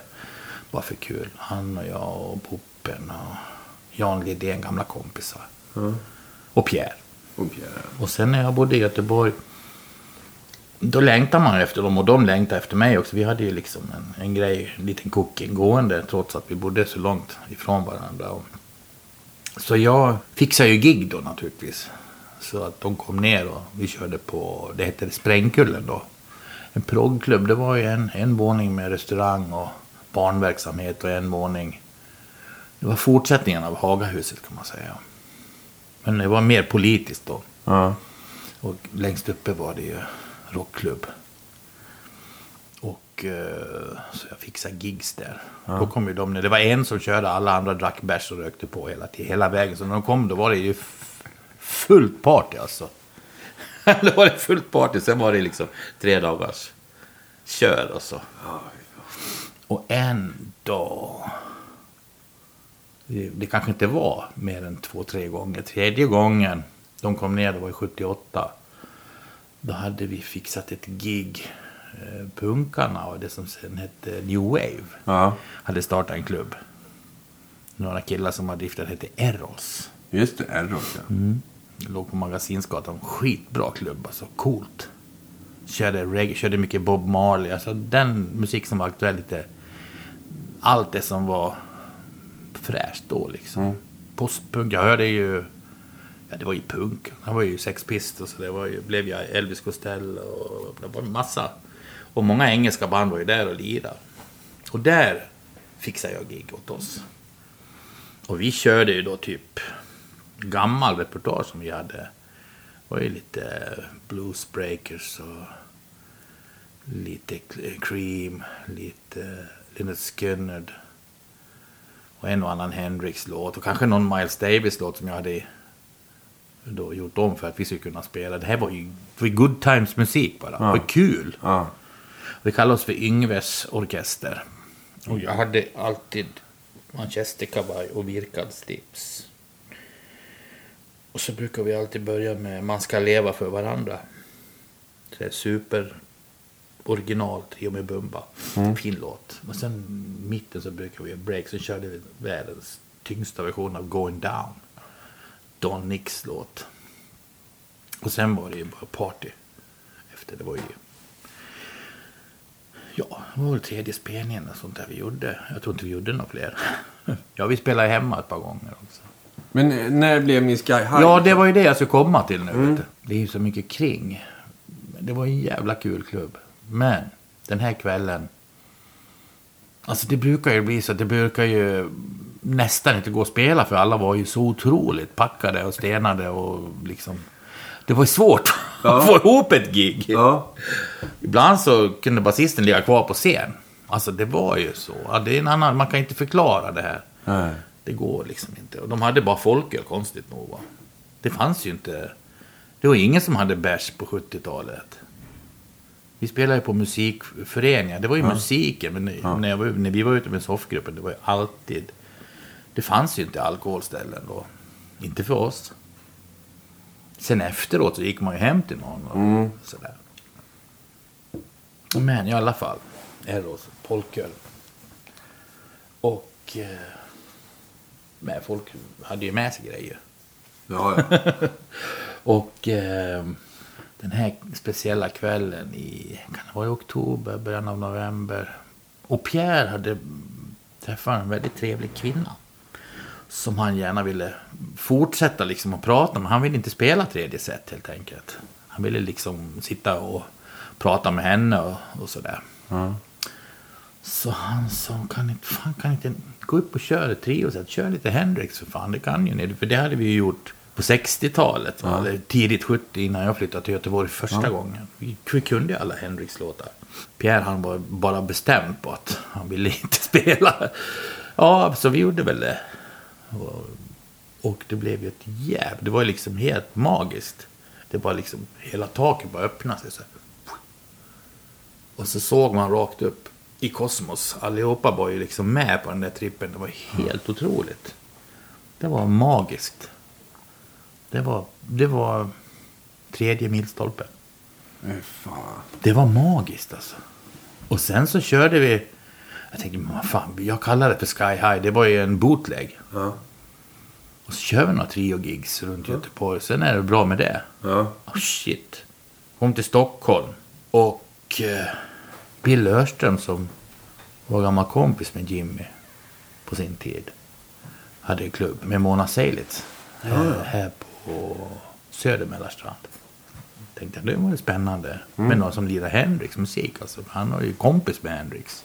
Bara för kul. Han och jag och Poppen och Jan Lidén, gamla kompisar. Och Pierre.
Och Pierre.
Och sen när jag bodde i Göteborg. Då längtar man efter dem och de längtade efter mig också. Vi hade ju liksom en, en grej, en liten cooking gående trots att vi bodde så långt ifrån varandra. Och, så jag fixade ju gig då naturligtvis. Så att de kom ner och vi körde på, det hette Sprängkullen då. En proggklubb, det var ju en, en våning med restaurang och barnverksamhet och en våning. Det var fortsättningen av Hagahuset kan man säga. Men det var mer politiskt då.
Ja.
Och längst uppe var det ju rockklubb. Och eh, så jag fixade gigs där. Då kom ju de ner. Det var en som körde, alla andra drack bärs och rökte på hela, hela vägen. Så när de kom då var det ju fullt party alltså. då var det fullt party. Sen var det liksom tre dagars kör och så. Och en dag... Det, det kanske inte var mer än två, tre gånger. Tredje gången de kom ner, det var i 78. Då hade vi fixat ett gig. Eh, punkarna och det som sen hette New Wave
ja.
hade startat en klubb. Några killar som hade driftat hette Eros.
Just det, Erros ja.
Det låg på Magasinsgatan. Skitbra klubb alltså. Coolt. Körde, reggae, körde mycket Bob Marley. Alltså den musik som var aktuell lite. Allt det som var fräscht då liksom. Postpunk. Jag hörde ju... Ja, det var ju punk. Han var ju Sex Pistols. Så det var ju, blev ju Elvis Costello. Och det var en massa. Och många engelska band var ju där och lirade. Och där fixade jag gig åt oss. Och vi körde ju då typ gammal repertoar som vi hade. Det var ju lite bluesbreakers och lite Cream, lite Lynyrd Skynyrd. Och en och annan Hendrix-låt och kanske någon Miles Davis-låt som jag hade då gjort om för att vi skulle kunna spela. Det här var ju, det ju good times musik bara. Det var kul.
ja.
Vi kallade oss för Yngves orkester. Och jag hade alltid manchesterkavaj och virkad slips. Och så brukar vi alltid börja med Man ska leva för varandra. Så det är super original Trio med Bumba. Fin låt. Men sen mitten så brukar vi göra break. Så körde vi världens tyngsta version av Going Down. Don Nicks låt. Och sen var det ju bara party. Efter det var ju Ja, det var väl tredje spelningen och sånt där vi gjorde. Jag tror inte vi gjorde några fler. Ja, vi spelade hemma ett par gånger också.
Men eh, när blev min Sky High?
Ja, det var ju det jag skulle komma till nu. du. Det är ju så mycket kring. Det var en jävla kul klubb. Men den här kvällen. Alltså det brukar ju bli så att det brukar ju nästan inte gå att spela för alla var ju så otroligt packade och stenade och liksom. Det var ju svårt
Ja.
att få ihop ett gig.
Ja.
Ibland så kunde basisten ligga kvar på scen. Alltså det var ju så. Ja, det är en annan, man kan inte förklara det här.
Nej.
Det går liksom inte. Och de hade bara folköl, konstigt nog. Va? Det fanns ju inte... Det var ingen som hade bärs på 70-talet. Vi spelade på musikföreningar. Det var ju musiken. Men när, jag var, när vi var ute med soffgruppen, det var ju alltid... Det fanns ju inte alkoholställen då. Inte för oss. Sen efteråt så gick man ju hem till någon. Och sådär. Men i alla fall. Eros, polköl. Och... Eh, men folk hade ju med sig grejer.
Ja, ja.
Och eh, den här speciella kvällen i, kan det vara i oktober, början av november. Och Pierre hade träffat en väldigt trevlig kvinna. Som han gärna ville fortsätta liksom att prata med. Han ville inte spela tredje set helt enkelt. Han ville liksom sitta och prata med henne och, och sådär. Så han sa, kan inte, fan, kan inte gå upp och köra ett trioset? Kör lite Hendrix för fan, det kan ju ni. För det hade vi ju gjort på 60-talet, va? eller tidigt 70 innan jag flyttade till Göteborg första gången. Vi, kunde ju alla Hendrix-låtar. Pierre han var bara bestämd på att han ville inte spela. Ja, så vi gjorde väl det. Och, det blev ju ett jävla... Det var ju liksom helt magiskt. Det var liksom, hela taket bara öppnade sig så här. Och så såg man rakt upp i kosmos. Allihopa var ju liksom med på den där trippen. Det var helt otroligt. Det var magiskt. Det var, det var tredje milstolpen. Det var magiskt alltså. Och sen så körde vi... Jag tänkte, men vad fan, jag kallar det för Sky High. Det var ju en bootleg.
Ja.
Och så kör vi några trio-gigs runt Göteborg. Sen är det bra med det.
Ja.
Oh shit. Kom till Stockholm. Och eh, Bill Örström som var gammal kompis med Jimmy på sin tid. Hade en klubb med Mona Seilitz. Här, här på Söder Mälarstrand. Tänkte jag, det var spännande. Med någon som lirar Hendrix musik. Alltså, han var ju kompis med Hendrix.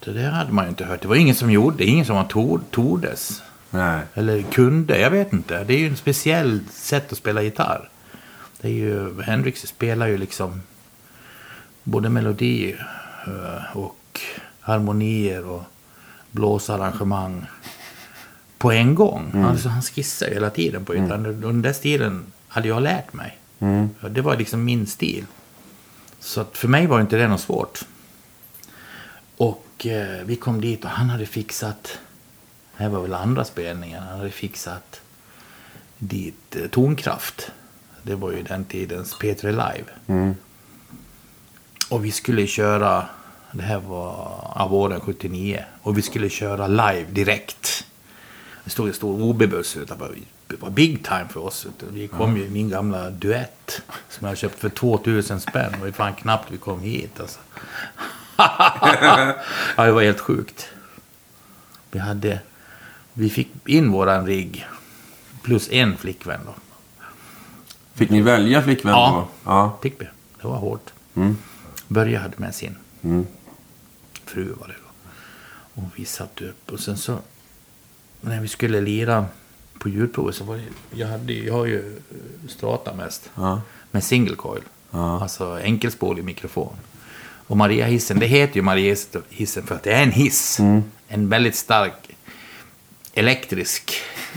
Så det hade man ju inte hört. Det var ingen som gjorde, ingen som var tord, tordes.
Nej.
Eller kunde, jag vet inte. Det är ju en speciell sätt att spela gitarr. Det är ju, Hendrix spelar ju liksom både melodi eh, och harmonier och blåsarrangemang på en gång. Alltså, han skissar hela tiden på gitarren. Och Den där stilen hade jag lärt mig. Ja, Det var liksom min stil. Så att för mig var inte det något svårt. Och eh, vi kom dit och han hade fixat, det här var väl andra spelningen, han hade fixat dit eh, tonkraft. Det var ju den tidens P3 Live. Och vi skulle köra, det här var ja, våren 79, och vi skulle köra live direkt. Det stod en stor OB-buss utanför. Det var big time för oss. Vi kom ju i min gamla duett som jag köpt för 2000 spänn. Det var fan knappt vi kom hit alltså. ja, det var helt sjukt. Vi hade... Vi fick in våran rigg. Plus en flickvän då.
Fick ni välja flickvän
Ja.
då? Ja.
Fick vi. Det var hårt.
Mm.
Börje hade med sin.
Mm.
Fru var det då. Och vi satt upp. Och sen så... När vi skulle lira på ljudprovet så var det... Jag, hade, jag har ju eh, strata mest.
Ja.
Med single coil.
Ja.
Alltså enkelspårig mikrofon. Och Maria-hissen, det heter ju Maria-hissen för att det är en hiss. En väldigt stark elektrisk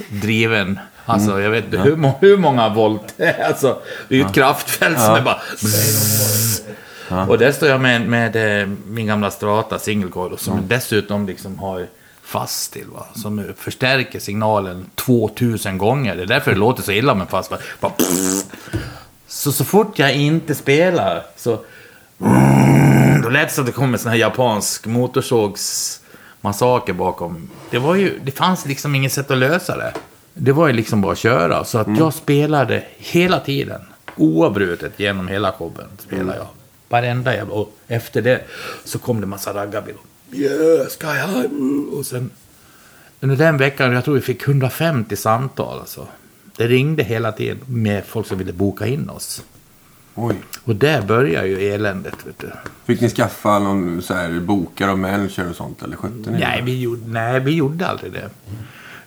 driven. Alltså jag vet inte hur, må- hur många volt det är. Alltså, det är ju ett kraftfält som är bara... Och där står jag med, med eh, min gamla Strata single coil som dessutom liksom har fast till. Va? Som förstärker signalen 2000 gånger. Det är därför det låter så illa med fast. Bara, bara så, så fort jag inte spelar så... Då lät det som att det kom en sån här japansk motorsågsmassaker bakom. Det, var ju, det fanns liksom inget sätt att lösa det. Det var ju liksom bara att köra. Så att jag spelade hela tiden. Oavbrutet genom hela showen spelade jag. Varenda jävla... Och efter det så kom det massa raggarbilder. Yeah, sky high. mm. Och sen... Under den veckan, jag tror vi fick 150 samtal alltså. Det ringde hela tiden med folk som ville boka in oss.
Oj.
Och där börjar ju eländet, vet du.
Fick ni skaffa någon så här bokare och manager och sånt? Eller skötte ni
Nej
det?
vi, gjorde, nej, vi gjorde aldrig det.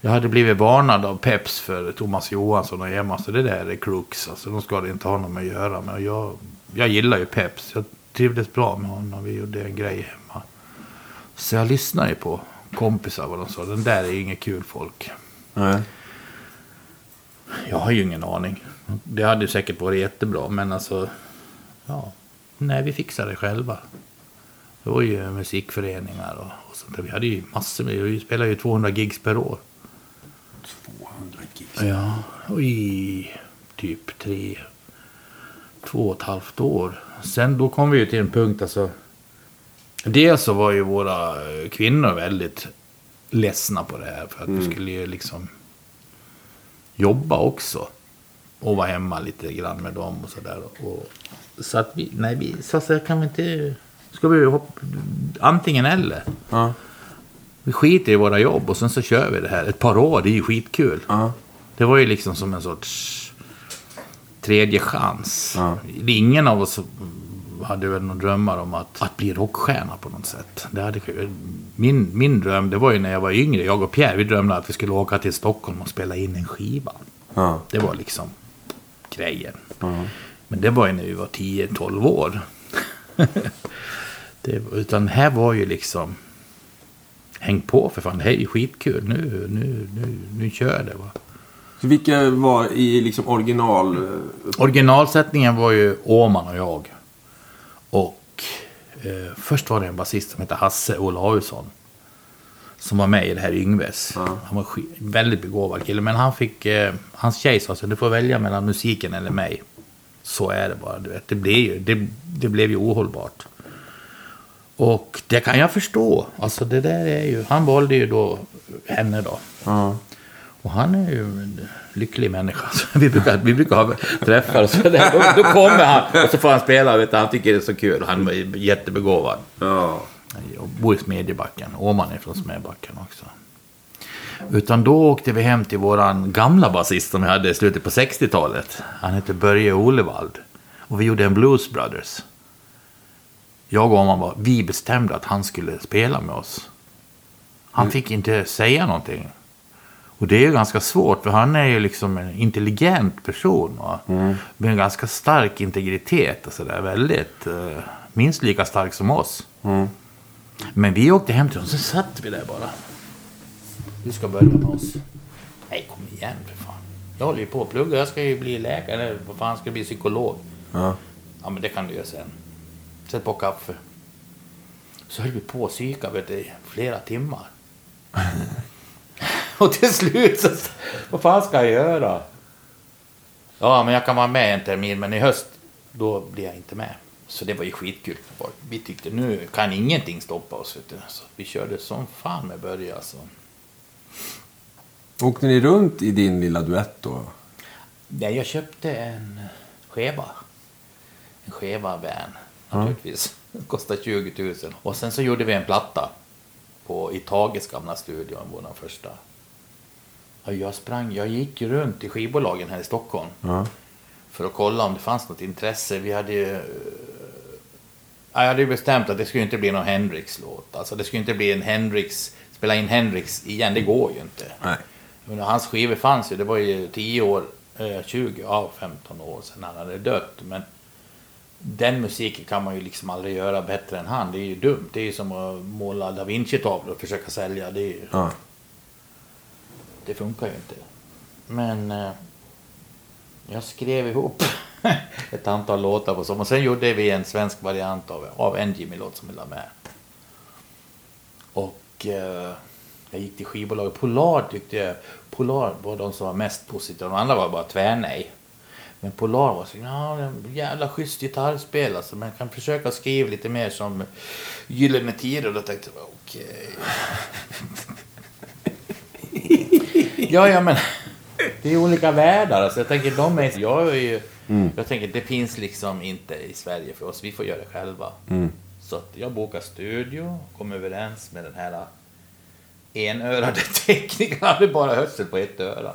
Jag hade blivit varnad av Peps för Thomas Johansson och Emma, så det där är crooks. Alltså, de ska inte ha något med att göra. Men jag, jag gillar ju Peps. Jag trivdes bra med honom. Vi gjorde en grej hemma. Så jag lyssnade ju på kompisar vad de sa. Den där är ju inget kul folk.
Nej.
Jag har ju ingen aning. Det hade ju säkert varit jättebra, men alltså... Ja, nej, vi fixade det själva. Det var ju musikföreningar och, och sånt där. Vi hade ju massor med... Vi spelade ju 200 gigs per år.
200
Ja, och i typ tre, två och ett halvt år. Sen då kom vi ju till en punkt, alltså. Dels så var ju våra kvinnor väldigt ledsna på det här. För att vi skulle ju liksom jobba också. Och vara hemma lite grann med dem och sådär. Så att vi, nej vi sa så här, kan vi inte, ska vi hoppa, antingen eller.
Ja.
Vi skiter i våra jobb och sen så kör vi det här. Ett par år, det är ju skitkul.
Ja.
Det var ju liksom som en sorts tredje chans.
Ja.
Ingen av oss hade väl några drömmar om att, att bli rockstjärna på något sätt. Det hade, min, min dröm, det var ju när jag var yngre, jag och Pierre, vi drömde att vi skulle åka till Stockholm och spela in en skiva.
Ja.
Det var liksom grejen.
Ja.
Men det var ju när vi var 10-12 år. det, utan här var ju liksom... Häng på för fan, det här är ju skitkul. Nu, nu, nu, nu kör det. Va?
Så vilka var i liksom original... eh,
Originalsättningen var ju Åman och jag. Och eh, först var det en basist som hette Hasse Olausson. Som var med i det här Yngves.
Ja.
Han var väldigt begåvad kille. Men han fick, eh, hans tjej sa så du får välja mellan musiken eller mig. Så är det bara. Du vet. Det, blev ju, det, det blev ju ohållbart. Och det kan jag förstå. Alltså det där är ju, han valde ju då henne då.
Ja.
Och han är ju lycklig människa. Så vi, brukar, vi brukar ha träffar och så där. Då, då kommer han och så får han spela. Vet du, han tycker det är så kul. Han är jättebegåvad.
Ja.
Jag bor i Smedjebacken. Åman är från Smedjebacken också. Utan då åkte vi hem till våran gamla basist som vi hade i slutet på 60-talet. Han hette Börje Olevald. Och vi gjorde en Blues Brothers. Jag och Åman var, vi bestämde att han skulle spela med oss. Han fick inte säga någonting. Och det är ju ganska svårt, för han är ju liksom en intelligent person. Va? Med en ganska stark integritet och sådär. Väldigt, eh, minst lika stark som oss.
Mm.
Men vi åkte hem till honom, så satt vi där bara. Du ska börja med oss. Nej, kom igen för fan. Jag håller ju på att plugga, jag ska ju bli läkare, eller vad fan ska jag bli psykolog.
Ja.
Ja, men det kan du göra sen. Sätt på kaffe. Så höll vi på att psyka, vet du, flera timmar. och till slut så, vad fan ska jag göra? Ja, men jag kan vara med en termin, men i höst, då blir jag inte med. Så det var ju skitkul. Vi tyckte nu kan ingenting stoppa oss. Så vi körde som fan med Börje alltså.
Åkte ni runt i din lilla duett då?
Nej, jag köpte en skeva. En skeva van, naturligtvis. Den kostade 20 000. Och sen så gjorde vi en platta på, i Tages gamla studio, vår första. Och jag sprang, jag gick runt i skivbolagen här i Stockholm
Ja.
för att kolla om det fanns något intresse. Vi hade ju... eh, Jag hade ju bestämt att det skulle inte bli någon Hendrix-låt. Alltså det skulle inte bli en Hendrix... Spela in Hendrix igen, det går ju inte.
Nej.
Men hans skivor fanns ju, det var ju 10 år, eh, 20, ja 15 år sedan han hade dött. Men den musiken kan man ju liksom aldrig göra bättre än han. Det är ju dumt. Det är ju som att måla da Vinci-tavlor och försöka sälja. Det, är ju,
Ja
det funkar ju inte. Men eh, jag skrev ihop ett antal låtar på som och sen gjorde vi en svensk variant av, av en Jimmy-låt som vi la med. Och eh, jag gick till skivbolaget. Polar tyckte jag, Polar var de som var mest positiva. De andra var bara tvärnej. Men Polar var så, ja, jävla schysst gitarrspel alltså. Men jag kan försöka skriva lite mer som Gyllene Tider. Och då tänkte jag, okej. ja, ja, men det är olika världar. Alltså, jag tänker, de är, jag är ju, jag tänker, det finns liksom inte i Sverige för oss. Vi får göra det själva. Så att jag bokar studio, kom överens med den här enörade teknikern. Han hade bara hörsel på ett öra.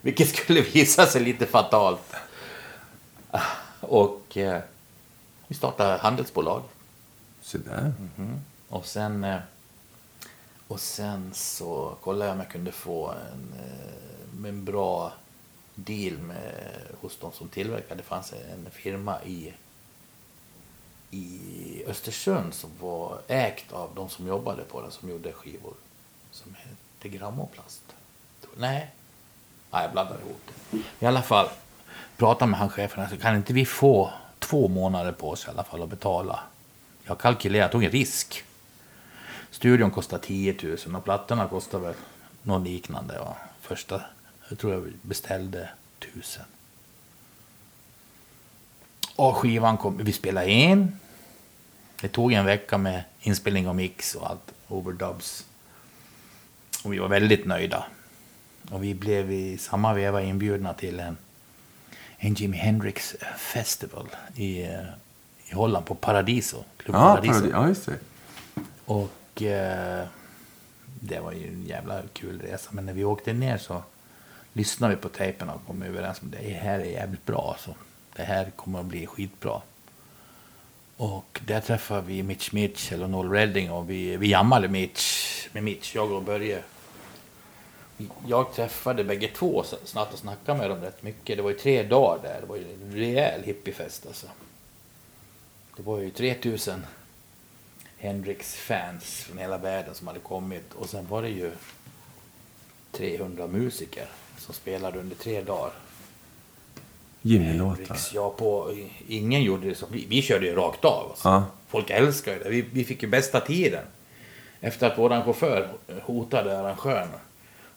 Vilket skulle visa sig lite fatalt. Och eh, vi startade handelsbolag.
Se där.
Och sen, eh, och sen så kollade jag om jag kunde få en, eh, en bra deal med, hos de som tillverkade. Det fanns en firma i, i Östersund som var ägt av de som jobbade på den, som gjorde skivor. Som hette Grammoplast. Nej, Nej jag blandade ihop det. I alla fall, prata med han chefen. Alltså, kan inte vi få två månader på oss i alla fall att betala? Jag kalkylerade, jag tog en risk. Studion kostar 10 000 och plattorna kostar väl något liknande. Ja. Första Jag tror jag beställde tusen. Och skivan kom, vi spelade in. Det tog en vecka med inspelning och mix och allt, overdubs. Och vi var väldigt nöjda. Och vi blev i samma veva inbjudna till en, en Jimi Hendrix Festival i, eh, i Holland på Paradiso. Club
Ja,
Paradiso.
parodi- ja, just det.
Och eh, det var ju en jävla kul resa. Men när vi åkte ner så lyssnade vi på tejpen och kom överens om det här är jävligt bra. Så det här kommer att bli skitbra. Och där träffade vi Mitch Mitchell och Noel Redding och vi, vi jammade Mitch, med Mitch, jag och Börje. Jag träffade bägge två snabbt och snackade med dem rätt mycket. Det var ju tre dagar där. Det var ju en rejäl hippiefest alltså. Det var ju 3000 Hendrix-fans från hela världen som hade kommit. Och sen var det ju 300 musiker som spelade under tre dagar.
Jimmy-låtar.
Hendrix, ja, på, ingen gjorde det som vi. Vi körde ju rakt av. Alltså.
Ja.
Folk älskar ju det. Vi, vi fick ju bästa tiden. Efter att våran chaufför hotade arrangören.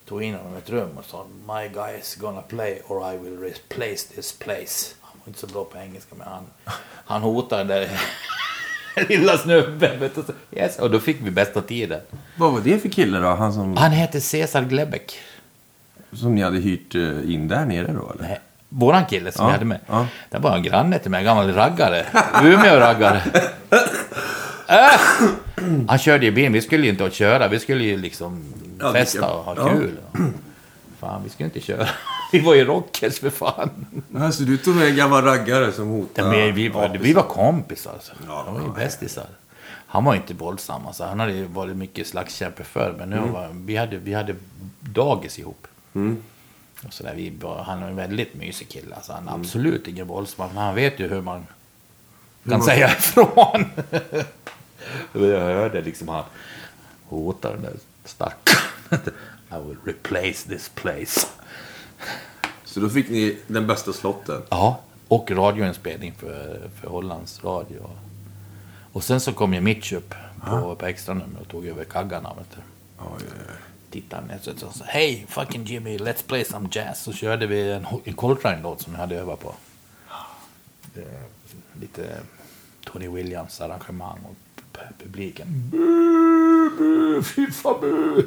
Tog in honom i ett rum och sa My guy is gonna play or I will replace this place. Han var inte så bra på engelska men han, han hotade lilla snubben. vet du. Så, Yes. Och då fick vi bästa tiden.
Vad var det för kille då? Han som,
Han heter Cesar Glebeck.
som ni hade hyrt eh, in där nere då eller?
Nej, Våran kille som
Ja,
vi hade med.
ja.
Det var en granne till mig, en gammal raggare. Umeå-raggare. Äh! Han körde ju bilen, vi skulle ju inte köra, vi skulle ju liksom
Ja,
festa och ha
Ja.
kul. Fan, vi skulle inte köra. Vi var ju rockers för fan.
Alltså du tog med en gammal raggare som
Ja,
hotade.
vi, vi, var, vi var kompisar. Alltså.
Ja,
de var ju
ja,
bästisar. Han var ju inte våldsam. Alltså. Han hade varit mycket slagskämpe förr. Men nu var, vi, hade, vi hade dagis ihop.
Mm.
Och så där, vi han är en väldigt mysig kille. Alltså, han är absolut ingen våldsam. Men han vet ju hur man kan
man-
säga ifrån. jag hörde liksom han hotar den där stackaren. I will replace this place.
Så då fick ni den bästa slotten.
Ja, och radioinspelning för, för Hollands radio. Och sen så kom ju Mitch upp på, på extra nummer och tog över kaggarna. Vet du.
Oj.
Tittade ner så sa Hej fucking Jimmy, let's play some jazz. Så körde vi en, en Coltrane-låt som jag hade övat på. Det, lite Tony Williams arrangemang och publiken. Bu, bu, fy fan bu.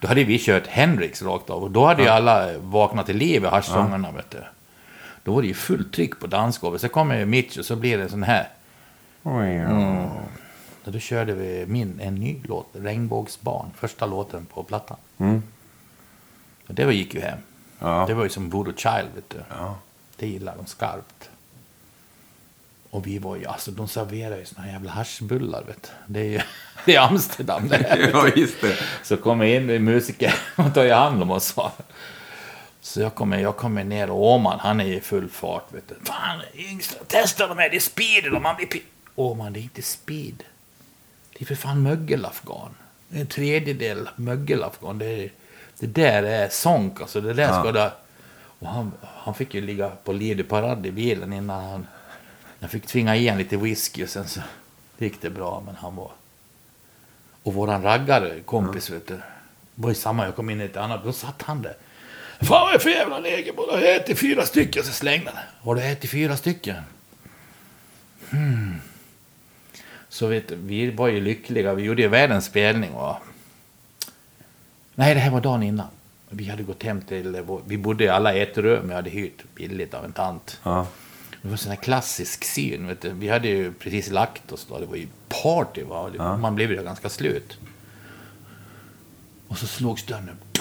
Då hade vi kört Hendrix rakt av och då hade ju alla vaknat till liv i haschsångerna. Du. Då var det ju fullt tryck på dansgolvet. Så kommer Mitch och så blir det sån här. Mm. Och då körde vi min, en ny låt, Regnbågsbarn, första låten på plattan.
Mm.
Och det gick ju hem.
Ja.
Det var ju som Voodoo Child, vet du.
Ja.
Det gillar de skarpt. Och vi var ju, alltså de serverar ju såna här jävla haschbullar, vet. Det är ju, det är Amsterdam det här.
ja, just det.
Så kommer in musiker och tar ju hand om oss. Så jag kommer, jag kommer ner och Åman, han är i full fart. Vet du. Fan, yngsta, testa de här, det är speed eller man blir pi- Åman, det är inte speed. Det är för fan mögelafghan. En tredjedel mögelafghan. Det, är, det där är sonk, alltså. Det där
Ja.
ska det... Och han, han fick ju ligga på Lido Parad i bilen innan han... Jag fick tvinga i en lite whisky och sen så gick det bra, men han var... Och våran raggare, kompis, vet du. var ju samma, jag kom in i ett annat, då satt han där. Fan vad är för jävla lägerboll? Jag har ätit fyra stycken, så slängde han. Har du ätit fyra stycken? Hmm. Så vet du, vi var ju lyckliga, vi gjorde ju världens spelning och... Nej, det här var dagen innan. Vi hade gått hem till, vi bodde i alla ett rum, jag hade hyrt billigt av en tant.
Ja.
Det var en sån här klassisk syn. Vet du. Vi hade ju precis lagt oss då. Det var ju party. Va?
Ja.
Man blev ju ganska slut. Och så slogs dörren upp.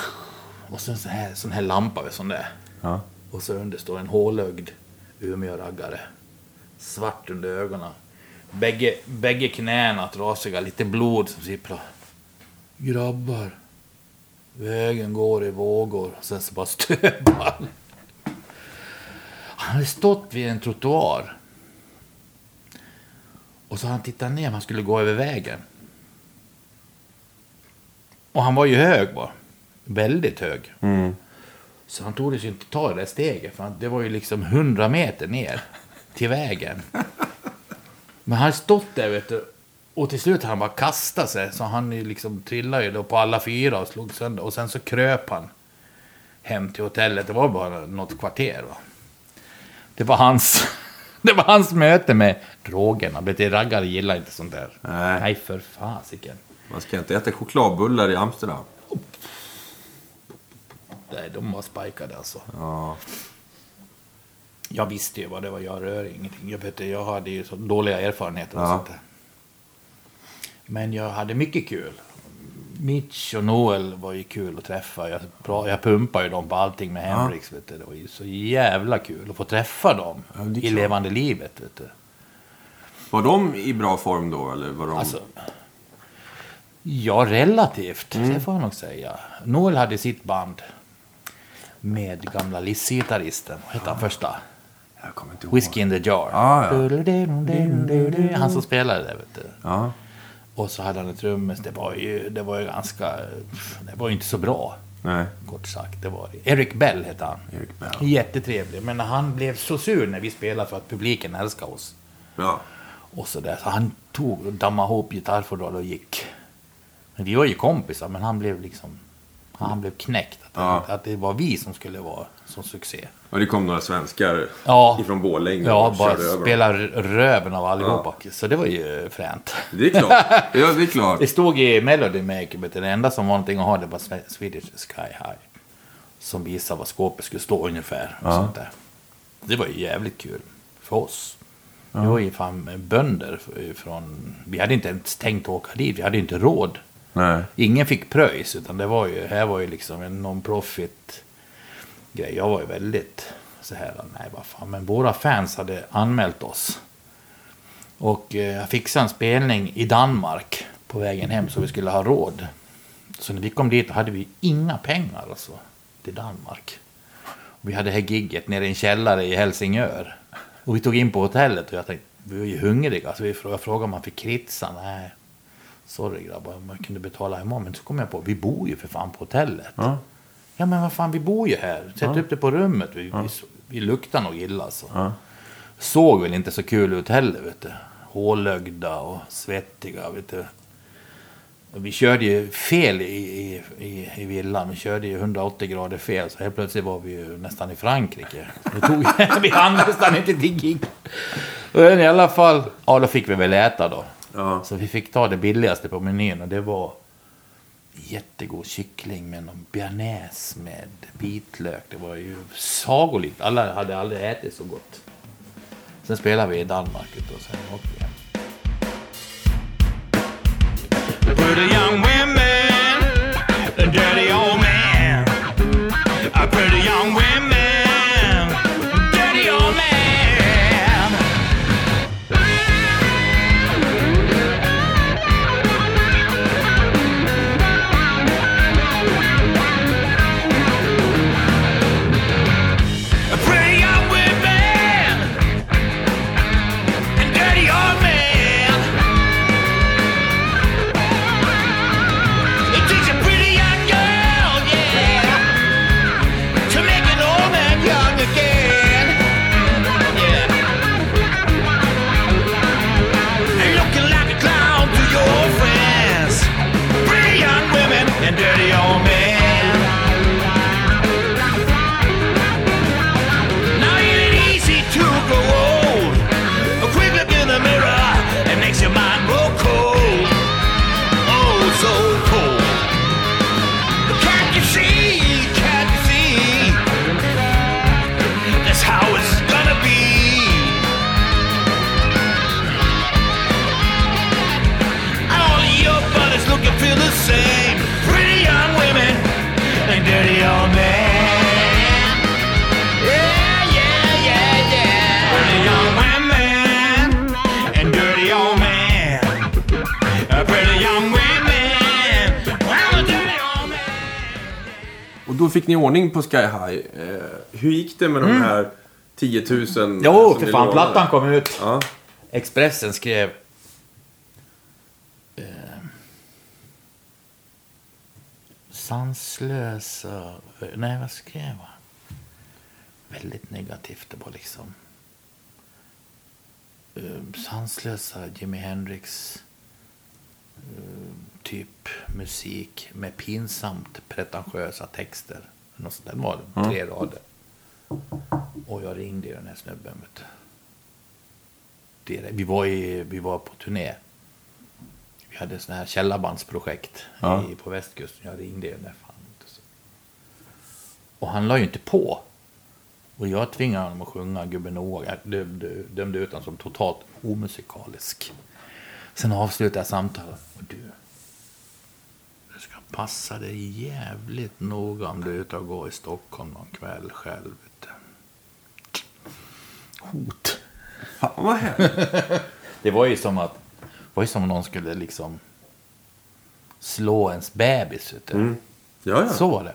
Och så en sån här, sån här lampa. vet, Sån där.
Ja.
Och så under står en hålögd Umeå-raggare. Svart under ögonen. Bägge, bägge knäna trasiga, lite blod som sipprar. Grabbar. Vägen går i vågor. Sen så bara stöp han. Hade stått vid en trottoar. Och så han tittat ner, han skulle gå över vägen. Och han var ju hög va? Väldigt hög.
Mm.
Så han tog sig inte ta det där steget, för det var ju liksom 100 meter ner till vägen. Men han hade stått där, vet du. Och till slut han bara kastat sig, så han liksom trillade ju då på alla fyra och slog sönder. Och sen så kröp han hem till hotellet. Det var bara något kvarter. Va? Det var hans... Det var hans möte med drogerna. Vet du, raggare gillar inte sånt där.
Nej.
Nej för fasiken.
Man ska inte äta chokladbullar i Amsterdam.
Nej, de var spikade alltså.
Ja.
Jag visste ju vad det var, jag rör ingenting. Jag, vet, jag hade ju så dåliga erfarenheter och
Ja.
sånt där. Men jag hade mycket kul. Mitch och Noel var ju kul att träffa. Jag, jag pumpade ju dem på allting med. Vet du. Det var ju så jävla kul att få träffa dem
Ja,
i levande livet. Vet du.
Var de i bra form då? Eller var de...
Alltså, ja, relativt.
Mm.
Det får jag nog säga. Noel hade sitt band med gamla Lizzie-gitarristen. Vad hette han första?
Jag kommer inte ihåg.
Whiskey in the jar.
Ah, ja.
Han som spelade det, vet du.
Ja.
Och så hade han ett trummis. Det var ju, det var ju ganska... Det var ju inte så bra,
Nej.
kort sagt. Det var det. Eric Bell hette han.
Eric Bell.
Jättetrevlig. Men han blev så sur när vi spelade för att publiken älskade oss.
Ja.
Och så där. Så han tog och dammade ihop gitarrfodral och gick. Men vi var ju kompisar, men han blev liksom... Han blev knäckt. Att,
Ja.
att det var vi som skulle vara som succé.
Och det kom några svenskar
Ja.
ifrån Borlänge
Ja,
och
bara
över dem.
spela röven av allihopa. Så det var ju fränt.
Det är klart. Ja, det är klart.
Det stod i Melody du, det enda som var någonting att ha det var Swedish Sky High. Som visar vad skåpet skulle stå ungefär. Och
Ja.
sånt där. Det var ju jävligt kul för oss. Vi var ju fan bönder från... Vi hade inte ens tänkt åka dit, vi hade inte råd.
Nej.
Ingen fick pröjs, utan det var ju, här var ju liksom en non-profit grej. Jag var ju väldigt så här, nej vad fan, men våra fans hade anmält oss. Och eh, jag fixade en spelning i Danmark på vägen hem så vi skulle ha råd. Så när vi kom dit hade vi inga pengar alltså till Danmark. Och vi hade det här gigget nere i en källare i Helsingör. Och vi tog in på hotellet och jag tänkte, vi var ju hungriga. Så jag frågade om man fick kritsa. Nej, sorry grabbar, om kunde betala imorgon. Men så kom jag på, vi bor ju för fan på hotellet.
Ja.
Ja men vad fan, vi bor ju här. Sätt upp det på rummet. Vi, vi, vi luktar nog illa alltså.
Ja.
Såg väl inte så kul ut heller, vet du. Hålögda och svettiga, vet du. Vi körde ju fel i, i, i, i villan. Vi körde ju 180 grader fel. Så helt plötsligt var vi ju nästan i Frankrike. Vi, tog, vi hann nästan inte till gig. Men i alla fall, ja då fick vi väl äta då.
Ja.
Så vi fick ta det billigaste på menyn och det var jättegod kyckling med någon bearnaise med vitlök. Det var ju sagolikt. Alla hade aldrig ätit så gott. Sen spelade vi i Danmark och sen åkte vi hem.
Ordning på Sky High. Eh, hur gick det med de här 10 000?
Jo, för fan, plattan kom ut.
Ja.
Expressen skrev... Eh, sanslösa... Nej, vad skrev han? Väldigt negativt. Det var liksom... Eh, sanslösa Jimi Hendrix eh, typ musik med pinsamt pretentiösa texter. Något sånt där. Det var tre rader. Och jag ringde den här snubben. Det, vi, var i, vi var på turné. Vi hade sådana här källarbandsprojekt
Ja.
i, på västkusten. Jag ringde den där fan. Och han la ju inte på. Och jag tvingade honom att sjunga Gubben Noah. Jag dömde, dömde ut honom som totalt omusikalisk. Sen avslutade jag samtalet. Och du, passa dig jävligt noga om du är ute och går i Stockholm någon kväll själv. Hot.
Fan vad hemskt.
Det var ju som att var ju som om någon skulle liksom slå ens bebis. Vet.
Mm. Ja, ja.
Så var det.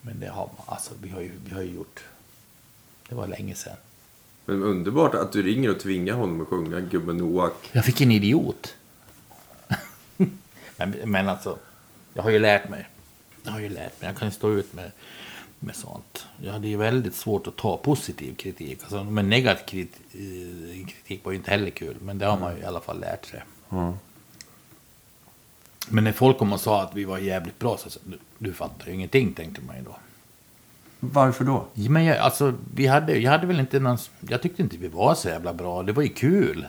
Men det har man, alltså vi har ju, vi har ju gjort. Det var länge sedan.
Men underbart att du ringer och tvingar honom att sjunga Gubben Noak.
Jag fick en idiot. men, men alltså, jag har ju lärt mig. Jag har ju lärt mig. Jag kan stå ut med, med sånt. Jag hade ju väldigt svårt att ta positiv kritik. Alltså, men negativ krit, eh, kritik var ju inte heller kul. Men det har man ju i alla fall lärt sig. Men när folk kom och sa att vi var jävligt bra så du, du fattar ju ingenting tänkte man ju då.
Varför då?
Ja, Men jag, alltså, vi hade, jag hade väl inte någon, jag tyckte inte vi var så jävla bra. Det var ju kul.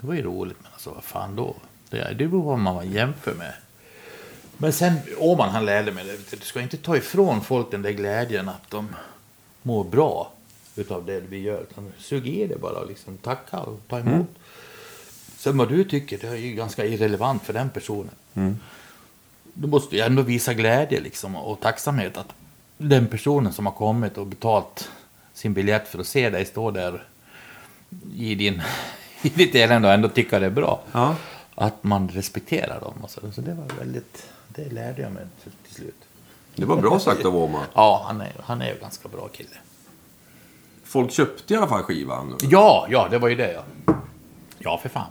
Det var ju roligt. Men alltså vad fan då? Det, det beror på vad man jämför med. Men sen, Åman han lärde mig det. Du ska inte ta ifrån folk den där glädjen att de mår bra utav det vi gör. Utan sug i det bara och liksom tacka och ta emot. Sen vad du tycker, det är ju ganska irrelevant för den personen. Du måste ju ändå visa glädje liksom och tacksamhet att den personen som har kommit och betalt sin biljett för att se dig stå där i, din, i ditt elände och ändå tycka det är bra.
Ja.
Att man respekterar dem. Och så. så det var väldigt, det lärde jag mig till, till slut.
Det var bra sagt av Åman.
Ja, han är, han är ju ganska bra kille.
Folk köpte i alla fall skivan.
Ja, ja, det var ju det ja. Ja, för fan.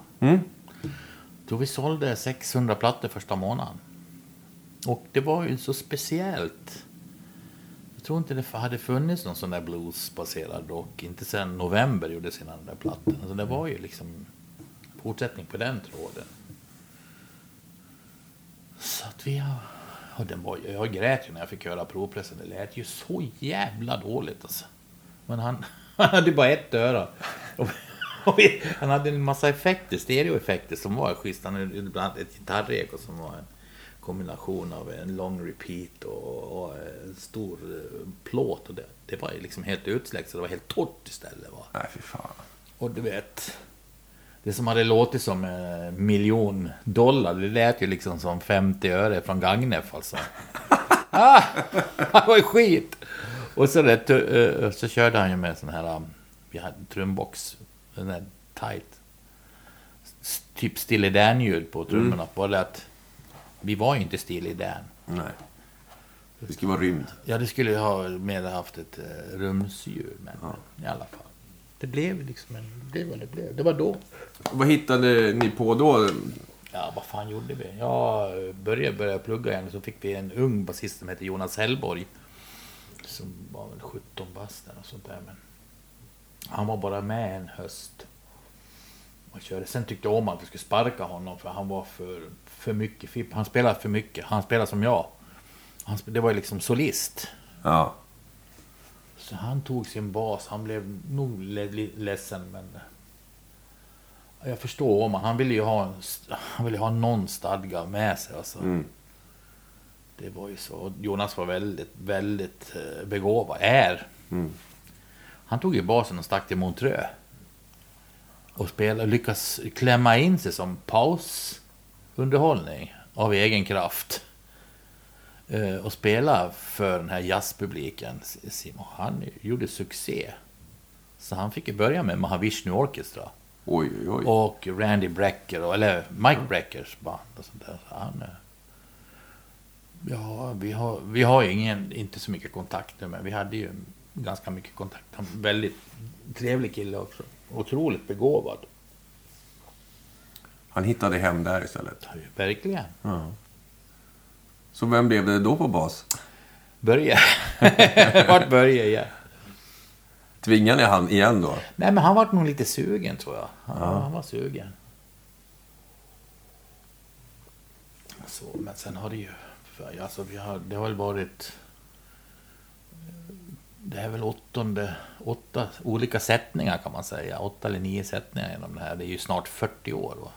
Då vi sålde 600 plattor första månaden. Och det var ju så speciellt. Jag tror inte det hade funnits någon sån där bluesbaserad rock. Inte sen november gjorde sina där plattor. Alltså det var ju liksom fortsättning på den tråden. Så att vi har... Ja, den var, jag grät ju när jag fick höra provpressen. Det lät ju så jävla dåligt alltså. Men han, han hade bara ett öra. Och, och vi, han hade en massa effekter, stereoeffekter som var schysst. Han hade bland annat ett gitarreko som var en kombination av en lång repeat och, och en stor eh, plåt. Och det, det var liksom helt utsläckt så det var helt torrt istället. Va?
Nej, fy fan.
Och du vet, det som hade låtit som en miljon dollar, det lät ju liksom som 50 öre från Gagnef alltså. ah, det var ju skit! Och så, rätt, eh, så körde han ju med sån här, um, hade trumbox, den där tight, s- typ Stille Dan-ljud på trummorna. Bara det att vi var ju inte Stille Dan.
Nej. Det ska vara rymd.
Ja, det skulle ha mer haft ett uh, rumsljud, men i alla fall. Det blev liksom en, det blev vad det blev. Det var då.
Vad hittade ni på då?
Ja, vad fan gjorde vi? Jag började, började plugga igen så fick vi en ung basist som hette Jonas Hellborg. Som var väl 17 bast eller sånt där. Men han var bara med en höst. Och körde. Sen tyckte jag om att vi skulle sparka honom för han var för, för mycket fipp. Han spelade för mycket. Han spelade som jag. Han, det var ju liksom solist.
Ja.
Så han tog sin bas. Han blev nog ledsen men... Jag förstår om han ville ju ha, han ville ha någon stadga med sig. Alltså.
Mm.
Det var ju så. Jonas var väldigt, väldigt eh, begåvad. Är.
Mm.
Han tog ju basen och stack till Montreux. Och spelade, lyckas klämma in sig som pausunderhållning av egen kraft. Eh, och spela för den här jazzpubliken. Simon, han gjorde succé. Så han fick ju börja med Mahavishnu Orchestra.
Oj, oj, oj.
Och Randy Brecker, eller Mike Breckers band och sånt där. Så han, eh, ja, vi har, vi har ju ingen, inte så mycket kontakt nu, men vi hade ju ganska mycket kontakt. Han var väldigt trevlig kille också. Otroligt begåvad.
Han hittade hem där istället.
Ja, Verkligen.
Ja. Så vem blev det då på bas?
Börje. Vart Börje igen?
Tvingade ni han igen då?
Nej, men han var nog lite sugen tror jag. Han, han var sugen. Så, men sen har det ju... Alltså, vi har, det har väl varit... det är väl åttonde, åtta olika sättningar kan man säga. Åtta eller nio sättningar genom det här. Det är ju snart 40 år. Va?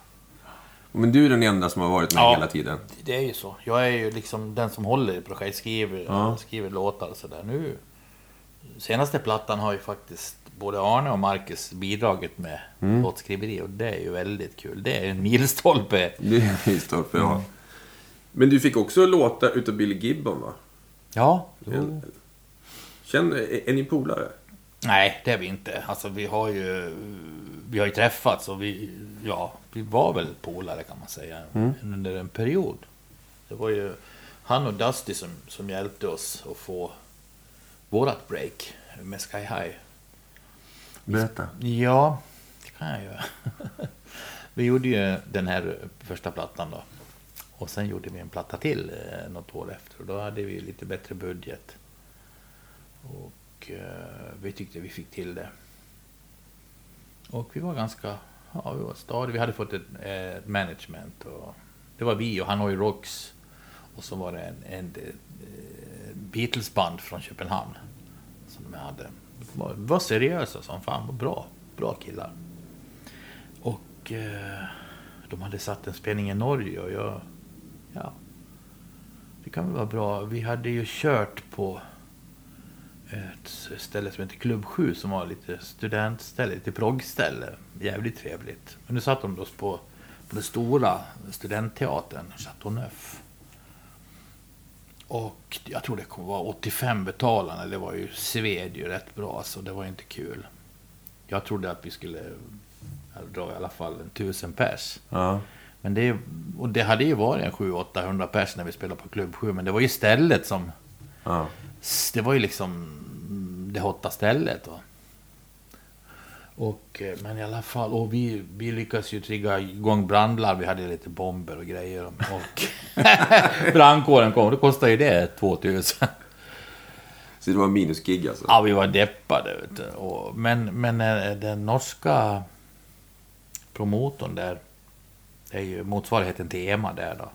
Men du är den enda som har varit med
Ja.
hela tiden.
Det är ju så. Jag är ju liksom den som håller i projekt, skriver,
Ja.
skriver låtar och sådär. Nu, senaste plattan har ju faktiskt både Arne och Marcus bidragit med
Mm.
låtskriveri och det är ju väldigt kul. Det är en milstolpe.
Det är för
Mm.
ja. Men du fick också låta utav Billy Gibbon va?
Ja,
Känner, är, är ni polare?
Nej, det är vi inte. Alltså vi har ju, vi har ju träffats och vi, ja, vi var väl polare kan man säga under en period. Det var ju han och Dusty som, som hjälpte oss att få vårat break med Sky High.
Berätta.
Ja, det kan jag göra. vi gjorde ju den här första plattan då. Och sen gjorde vi en platta till eh, något år efter. Och då hade vi lite bättre budget. Och eh, vi tyckte vi fick till det. Och vi var ganska, ja vi var stadiga. Vi hade fått ett, ett management. Och det var vi och Hanoi Rocks. Och så var det en, en, en Beatles-band från Köpenhamn. Som de hade. De var, var seriösa som fan. Var bra. Bra killar. Och eh, de hade satt en spelning i Norge och jag... Ja. Det kan väl vara bra. Vi hade ju kört på ett ställe som heter Klubb 7 som var lite studentställe, lite proggställe. Jävligt trevligt. Men nu satt de oss på, på den stora studentteatern, Chateau Neuf. Och jag tror det kommer vara 85 betalande. Det var ju sved ju rätt bra så det var inte kul. Jag trodde att vi skulle dra i alla fall en tusen pers.
Ja.
Men det, och det hade ju varit en 700-800 pers när vi spelade på Klubb 7. Men det var ju stället som...
ja.
Det var ju liksom det hotta stället. Då. Och, eh, men i alla fall, och vi, vi lyckades ju trigga igång brandlarm. Vi hade lite bomber och grejer. Och brandkåren kom. Då kostade ju det 2000.
Så det var minusgig alltså?
Ja, vi var deppade. Vet du. Och, men, men eh, den norska promotorn där, det är ju motsvarigheten till EMA där då.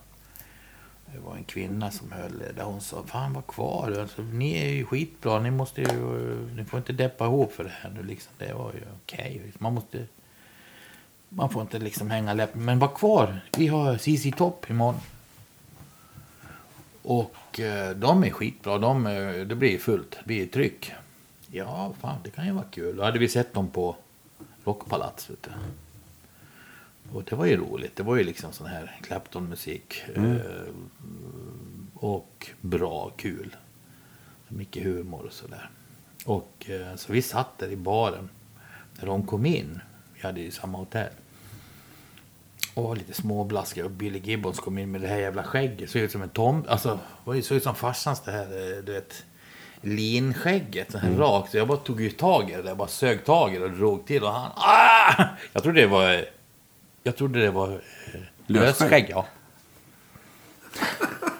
Det var en kvinna som höll där hon sa, fan var kvar, alltså, ni är ju skitbra, ni måste ju, ni får inte deppa ihop för det här nu liksom. Det var ju okej, Okay. man måste, man får inte liksom hänga läppen, men var kvar, vi har CC Topp imorgon. Och eh, de är skitbra. De, eh, det blir fullt. Det blir tryck. Ja, fan, det kan ju vara kul. Då hade vi sett dem på Rockpalats. Och det var ju roligt. Det var ju liksom sån här Clapton-musik. Eh, och bra, kul. Mycket humor och sådär. Och eh, så vi satt där i baren. När de kom in. Vi hade ju samma hotell. Och var lite småblaskiga. Och Billy Gibbons kom in med det här jävla skägget. Såg ut som en tom... Alltså, ju- såg ut som farsans det här, eh, du vet... Linskägget, så här rakt. Så jag bara tog ju tag i det där. Bara sög tag i det och drog till. Och han... Ah! Jag trodde det var... Jag trodde det var... eh,
Lösskägg?
Ja.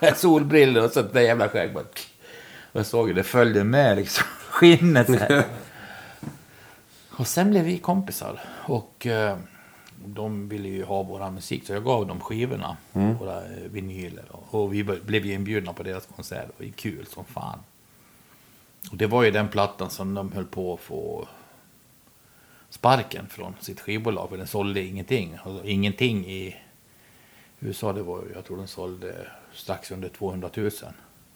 Solbrillor och så ett där jävla skägg. Bara... Och jag såg ju det följde med liksom. Skinnet så här. Och sen blev vi kompisar. Och eh, de ville ju ha våra musik. Så jag gav dem skivorna. Våra eh, vinyler. Och, vi blev ju inbjudna på deras konsert. Det var ju kul som fan. Och det var ju den plattan som de höll på att få sparken från sitt skivbolag. För den sålde ingenting. Alltså, ingenting i USA. Det var, jag tror den sålde strax under 200 000.
Ja,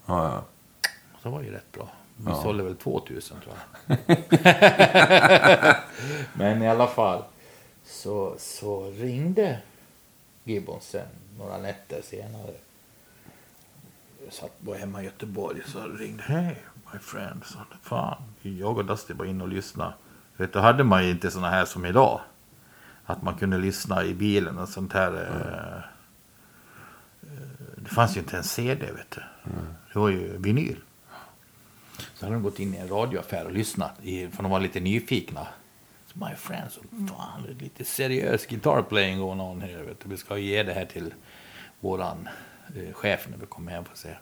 ja.
Och det var ju rätt bra. Vi
Ja.
sålde väl 2000 tror jag. Men i alla fall så, så ringde Gibbons sen några nätter senare. Jag satt var hemma i Göteborg så ringde Hej my friend. Så, fan, jag och Dusty var inne och lyssnade. Vet, då hade man ju inte sådana här som idag. Att man kunde lyssna i bilen och sånt här. Mm. Det fanns ju inte en CD vet du. Det var ju vinyl. Så hade de gått in i en radioaffär och lyssnat. För de var lite nyfikna. Så my friends. fan, det är lite seriös guitar playing going on här. Vet du. Vi ska ge det här till våran eh, chef när vi kommer hem. För säga,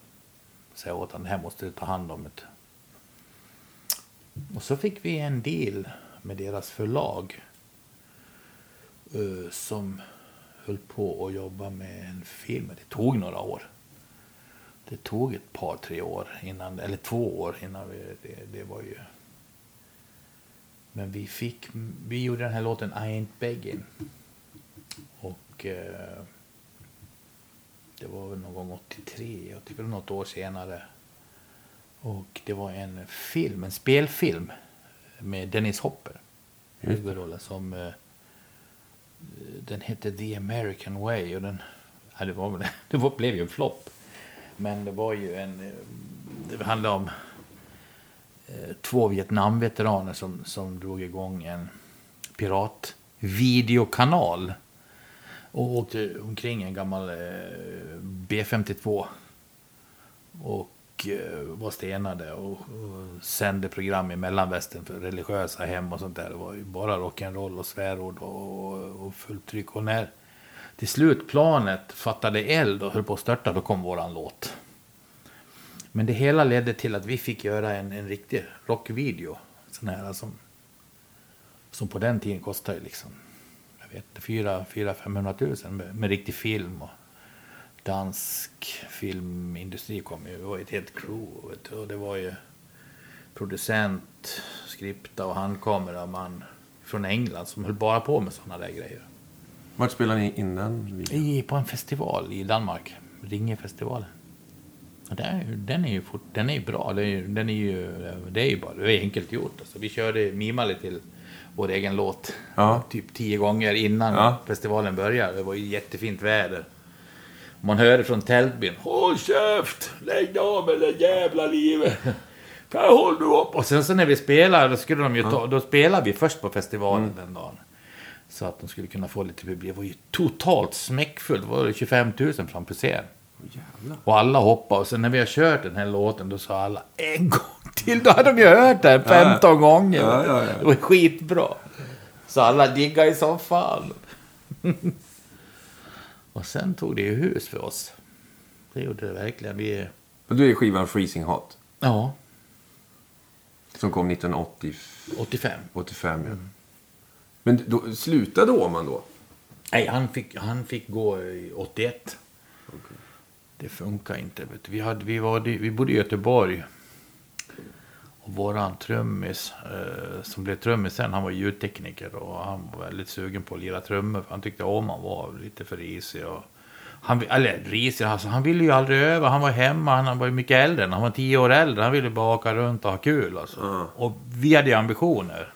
säga åt honom, det här måste du ta hand om. Vet du. Och så fick vi en deal med deras förlag. Eh, som höll på att jobba med en film. Det tog några år. Det det tog ett par, tre år innan, eller två år innan vi, det, det var ju... Men vi fick, vi gjorde den här låten I ain't begging. Och eh, det var väl någon gång 83, 80, något år senare. Och det var en film, en spelfilm med Dennis Hopper. Huvudrollen som... Eh, den hette The American Way och den... Ja, det var, det var, blev ju en flopp. Men det var ju en... eh, Det handlade om eh, två Vietnamveteraner som, som drog igång en piratvideokanal. Och åkte omkring en gammal eh, B52. Och och eh, var stenade och, och sände program i mellanvästern för religiösa hem och sånt där. Det var ju bara rock'n'roll och svärord och, och fullt tryck. Och när till slut planet fattade eld och höll på att störta, då kom våran låt. Men det hela ledde till att vi fick göra en, en riktig rockvideo. Sån här som, som på den tiden kostade liksom, jag vet inte, 400 500 med, med riktig film. Och dansk filmindustri kom ju, det var ju ett helt crew. Och det var ju producent, skripta och handkameraman från England som höll bara på med sådana där grejer.
Vart spelade ni in den videon?
I, på en festival i Danmark. Ringefestivalen. Den, är ju- den är ju fort, den är bra. Den är, den är ju, det är ju bara det är enkelt gjort. Alltså, vi körde mimade till vår egen låt.
Ja.
Typ tio gånger innan
Ja.
festivalen började. Det var ju jättefint väder. Man hörde från tältbyn. Håll käft! Lägg av med det jävla livet! Kan håll du upp! Och sen så när vi spelade, då skulle de ju ta, då spelade vi först på festivalen den dagen. Så att de skulle kunna få lite publik. Det var ju totalt smäckfullt. Det var 25 000 framför scen.
Jävlar.
Och alla hoppade. Och sen när vi har kört den här låten, då sa alla en gång till. Då hade de ju hört den 15 gånger.
Ja, ja, ja.
Det var skitbra. Så alla diggade i som fan. och sen tog det ju hus för oss. Det gjorde det verkligen. Vi...
Och då är skivan Freezing Hot.
Ja,
Som kom 1985.
85.
ja. Men då, slutade Åman då?
Nej, han fick, han fick gå i 81. Det funkar inte. Vi, hade, vi, var, vi bodde i Göteborg. Och våran trummis, eh, som blev trummis sen, han var ljudtekniker och han var väldigt sugen på att lira trummor. Han tyckte Åman var lite för risig. Och han, eller risig, alltså, han ville ju aldrig öva. Han var hemma, han var ju mycket äldre. Han var tio år äldre. Han ville bara åka runt och ha kul. Alltså. Och vi hade ju ambitioner.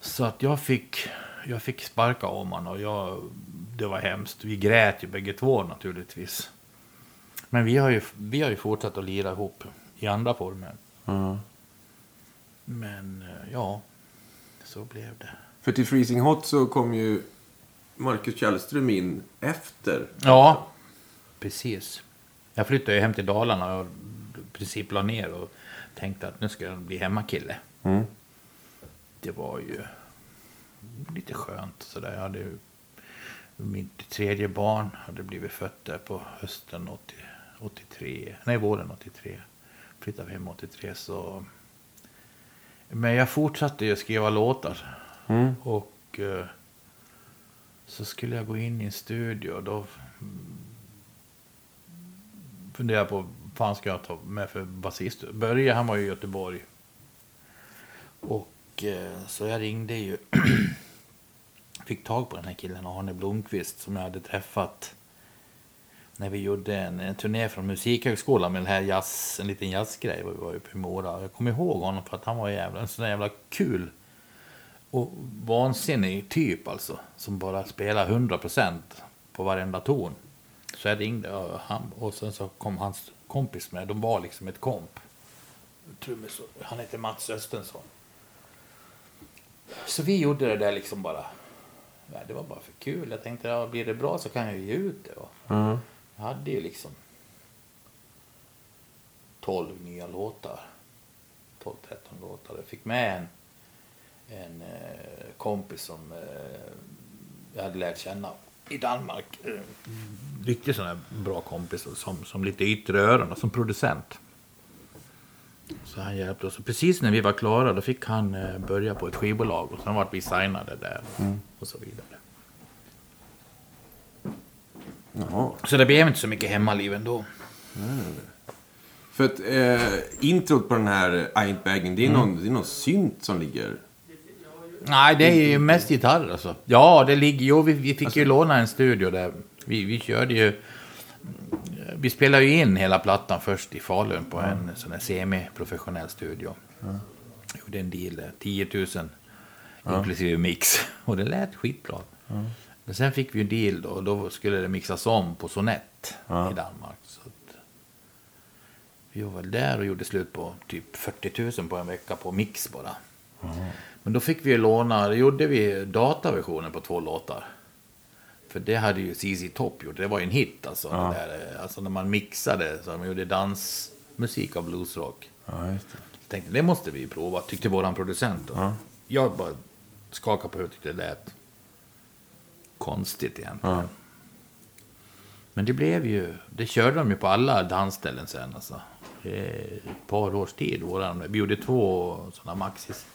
Så att jag fick, jag fick sparka om honom och jag, det var hemskt. Vi grät ju bägge två naturligtvis. Men vi har ju, vi har ju fortsatt att lira ihop i andra former. Men eh, ja, så blev det.
För till Freezing Hot så kom ju Marcus Källström in efter.
Ja, precis. Jag flyttade ju hem till Dalarna och i princip la ner och tänkte att nu ska jag bli hemmakille.
Mm.
Det var ju lite skönt sådär. Jag hade ju mitt tredje barn hade blivit fött där på hösten 80, 83, nej våren 83. Flyttade hem 83 så. Men jag fortsatte ju skriva låtar.
Mm.
Och eh, så skulle jag gå in i en studio och då funderade jag på vad fan ska jag ta med för basist. Börje han var ju i Göteborg. Och eh, så jag ringde ju. Fick tag på den här killen Arne Blomqvist som jag hade träffat. När vi gjorde en, en turné från Musikhögskolan med den här jazz, en liten jazzgrej. Vi var uppe i Mora. Jag kommer ihåg honom för att han var jävla, en sån jävla kul och vansinnig typ alltså. Som bara spelar 100 procent på varenda ton. Så jag ringde och, han, och sen så kom hans kompis med. De var liksom ett komp. Trummis, han heter Mats Östensson. Så vi gjorde det där liksom bara. Det var bara för kul. Jag tänkte, ja, blir det bra så kan jag ju ge ut det.
Mm
jag hade ju liksom 12 nya låtar. 12-13 låtar. Jag fick med en, en eh, kompis som eh, jag hade lärt känna i Danmark. Eh, riktigt sån här bra kompis som, som lite yttre öron och som producent. Så han hjälpte oss. Och precis när vi var klara då fick han eh, börja på ett skivbolag och sen vart vi signade där och så vidare.
Jaha.
Så det blev inte så mycket hemmaliv ändå.
För att eh, introt på den här I ain't bagging, det är,
Mm.
någon, det är någon synt som ligger...
Nej, det är ju mest gitarr alltså. Ja, det ligger... Jo, vi, vi fick ju låna en studio där. Vi, vi körde ju... Vi spelade ju in hela plattan först i Falun på en sån här semi-professionell studio. Gjorde en deal där, 10 000 inklusive mix. Och det lät skitbra. Men sen fick vi ju en deal då, och då skulle det mixas om på Sonett i Danmark. Så vi var väl där och gjorde slut på typ 40 000 på en vecka på mix bara. Men då fick vi ju låna, då gjorde vi dataversionen på två låtar. För det hade ju ZZ Top gjort, det var ju en hit alltså. Det där, eh, alltså när man mixade, så man gjorde dansmusik av bluesrock.
Ja, det.
Tänkte det måste vi prova, tyckte våran producent. Då. Jag bara skakade på huvudet tyckte det lät konstigt egentligen.
Ja.
Men det blev ju, det körde de ju på alla dansställen sen alltså. Ett par års tid. Våran, vi gjorde två sådana Maxis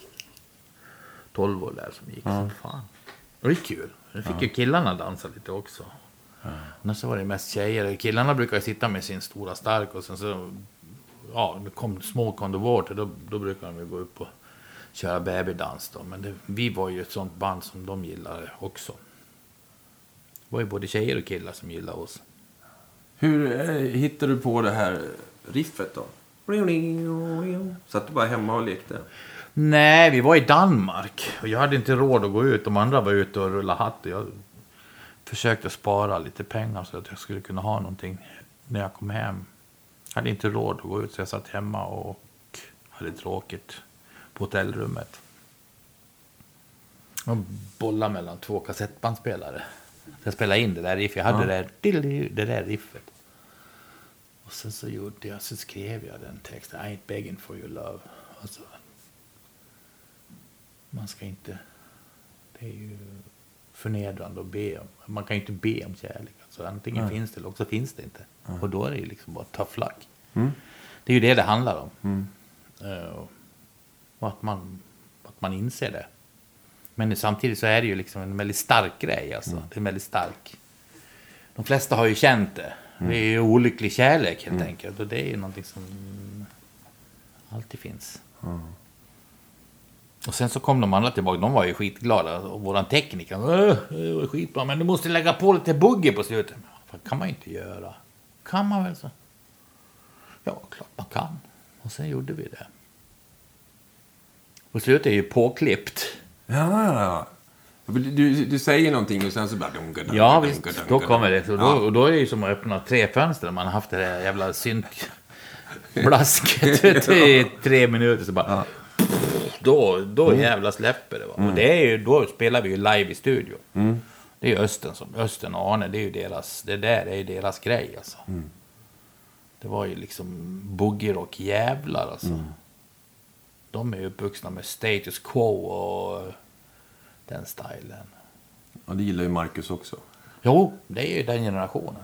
12 år där som gick som fan. Det var kul. Nu fick ju killarna dansa lite också. Annars så var det mest tjejer. Killarna brukar ju sitta med sin stora stark och sen så ja, det kom små kondovorter, då, då brukar de ju gå upp och köra babydans då. Men det, vi var ju ett sånt band som de gillade också. Var ju både tjejer och killar som gillade oss.
Hur eh, hittade du på det här riffet då? Satt du bara hemma och lekte?
Nej, vi var i Danmark och jag hade inte råd att gå ut. De andra var ute och rullade hatt. och Jag försökte spara lite pengar så att jag skulle kunna ha någonting när jag kom hem. Jag hade inte råd att gå ut så jag satt hemma och hade tråkigt på hotellrummet. Och bollade mellan två kassettbandspelare. Så jag spelade in det där riffet. Jag hade det, där, det där riffet. Och sen så gjorde jag, så skrev jag den texten. I ain't begging for your love. Alltså, man ska inte... Det är ju förnedrande att be om. Man kan ju inte be om kärlek. Alltså, antingen finns det eller också finns det inte. Och då är det ju liksom bara tough luck. Det är ju det det handlar om. Eh, och att man, att man inser det. Men samtidigt så är det ju liksom en väldigt stark grej. Alltså. Det är väldigt stark... De flesta har ju känt det. Det är ju olycklig kärlek helt enkelt. Och det är ju någonting som alltid finns. Och sen så kom de andra tillbaka, de var ju skitglada. Och våran tekniker, "Åh, det var skitbra, men du måste lägga på lite boogie på slutet. Men vad kan man ju inte göra. Kan man väl så? Ja, klart man kan. Och sen gjorde vi det. Och slutet är ju påklippt.
Ja, ja, ja. Du, du säger någonting och sen så bara... Dunga, dunga,
Ja,
dunga,
visst.
dunga,
Då kommer det. Så då,
Ja.
och då är det ju som att öppna tre fönster. Man har haft det där jävla syntblasket i tre minuter. Så bara... Då, då jävla släpper det. Va? Och det är ju, då spelar vi ju live i studio. Det är ju Östen, som, Östen och Arne, det är ju deras, det där är ju deras grej alltså. Det var ju liksom boogie-rock jävlar alltså. De är ju uppvuxna med status quo och den stilen.
Ja, det gillar ju Marcus också.
Jo, det är ju den generationen.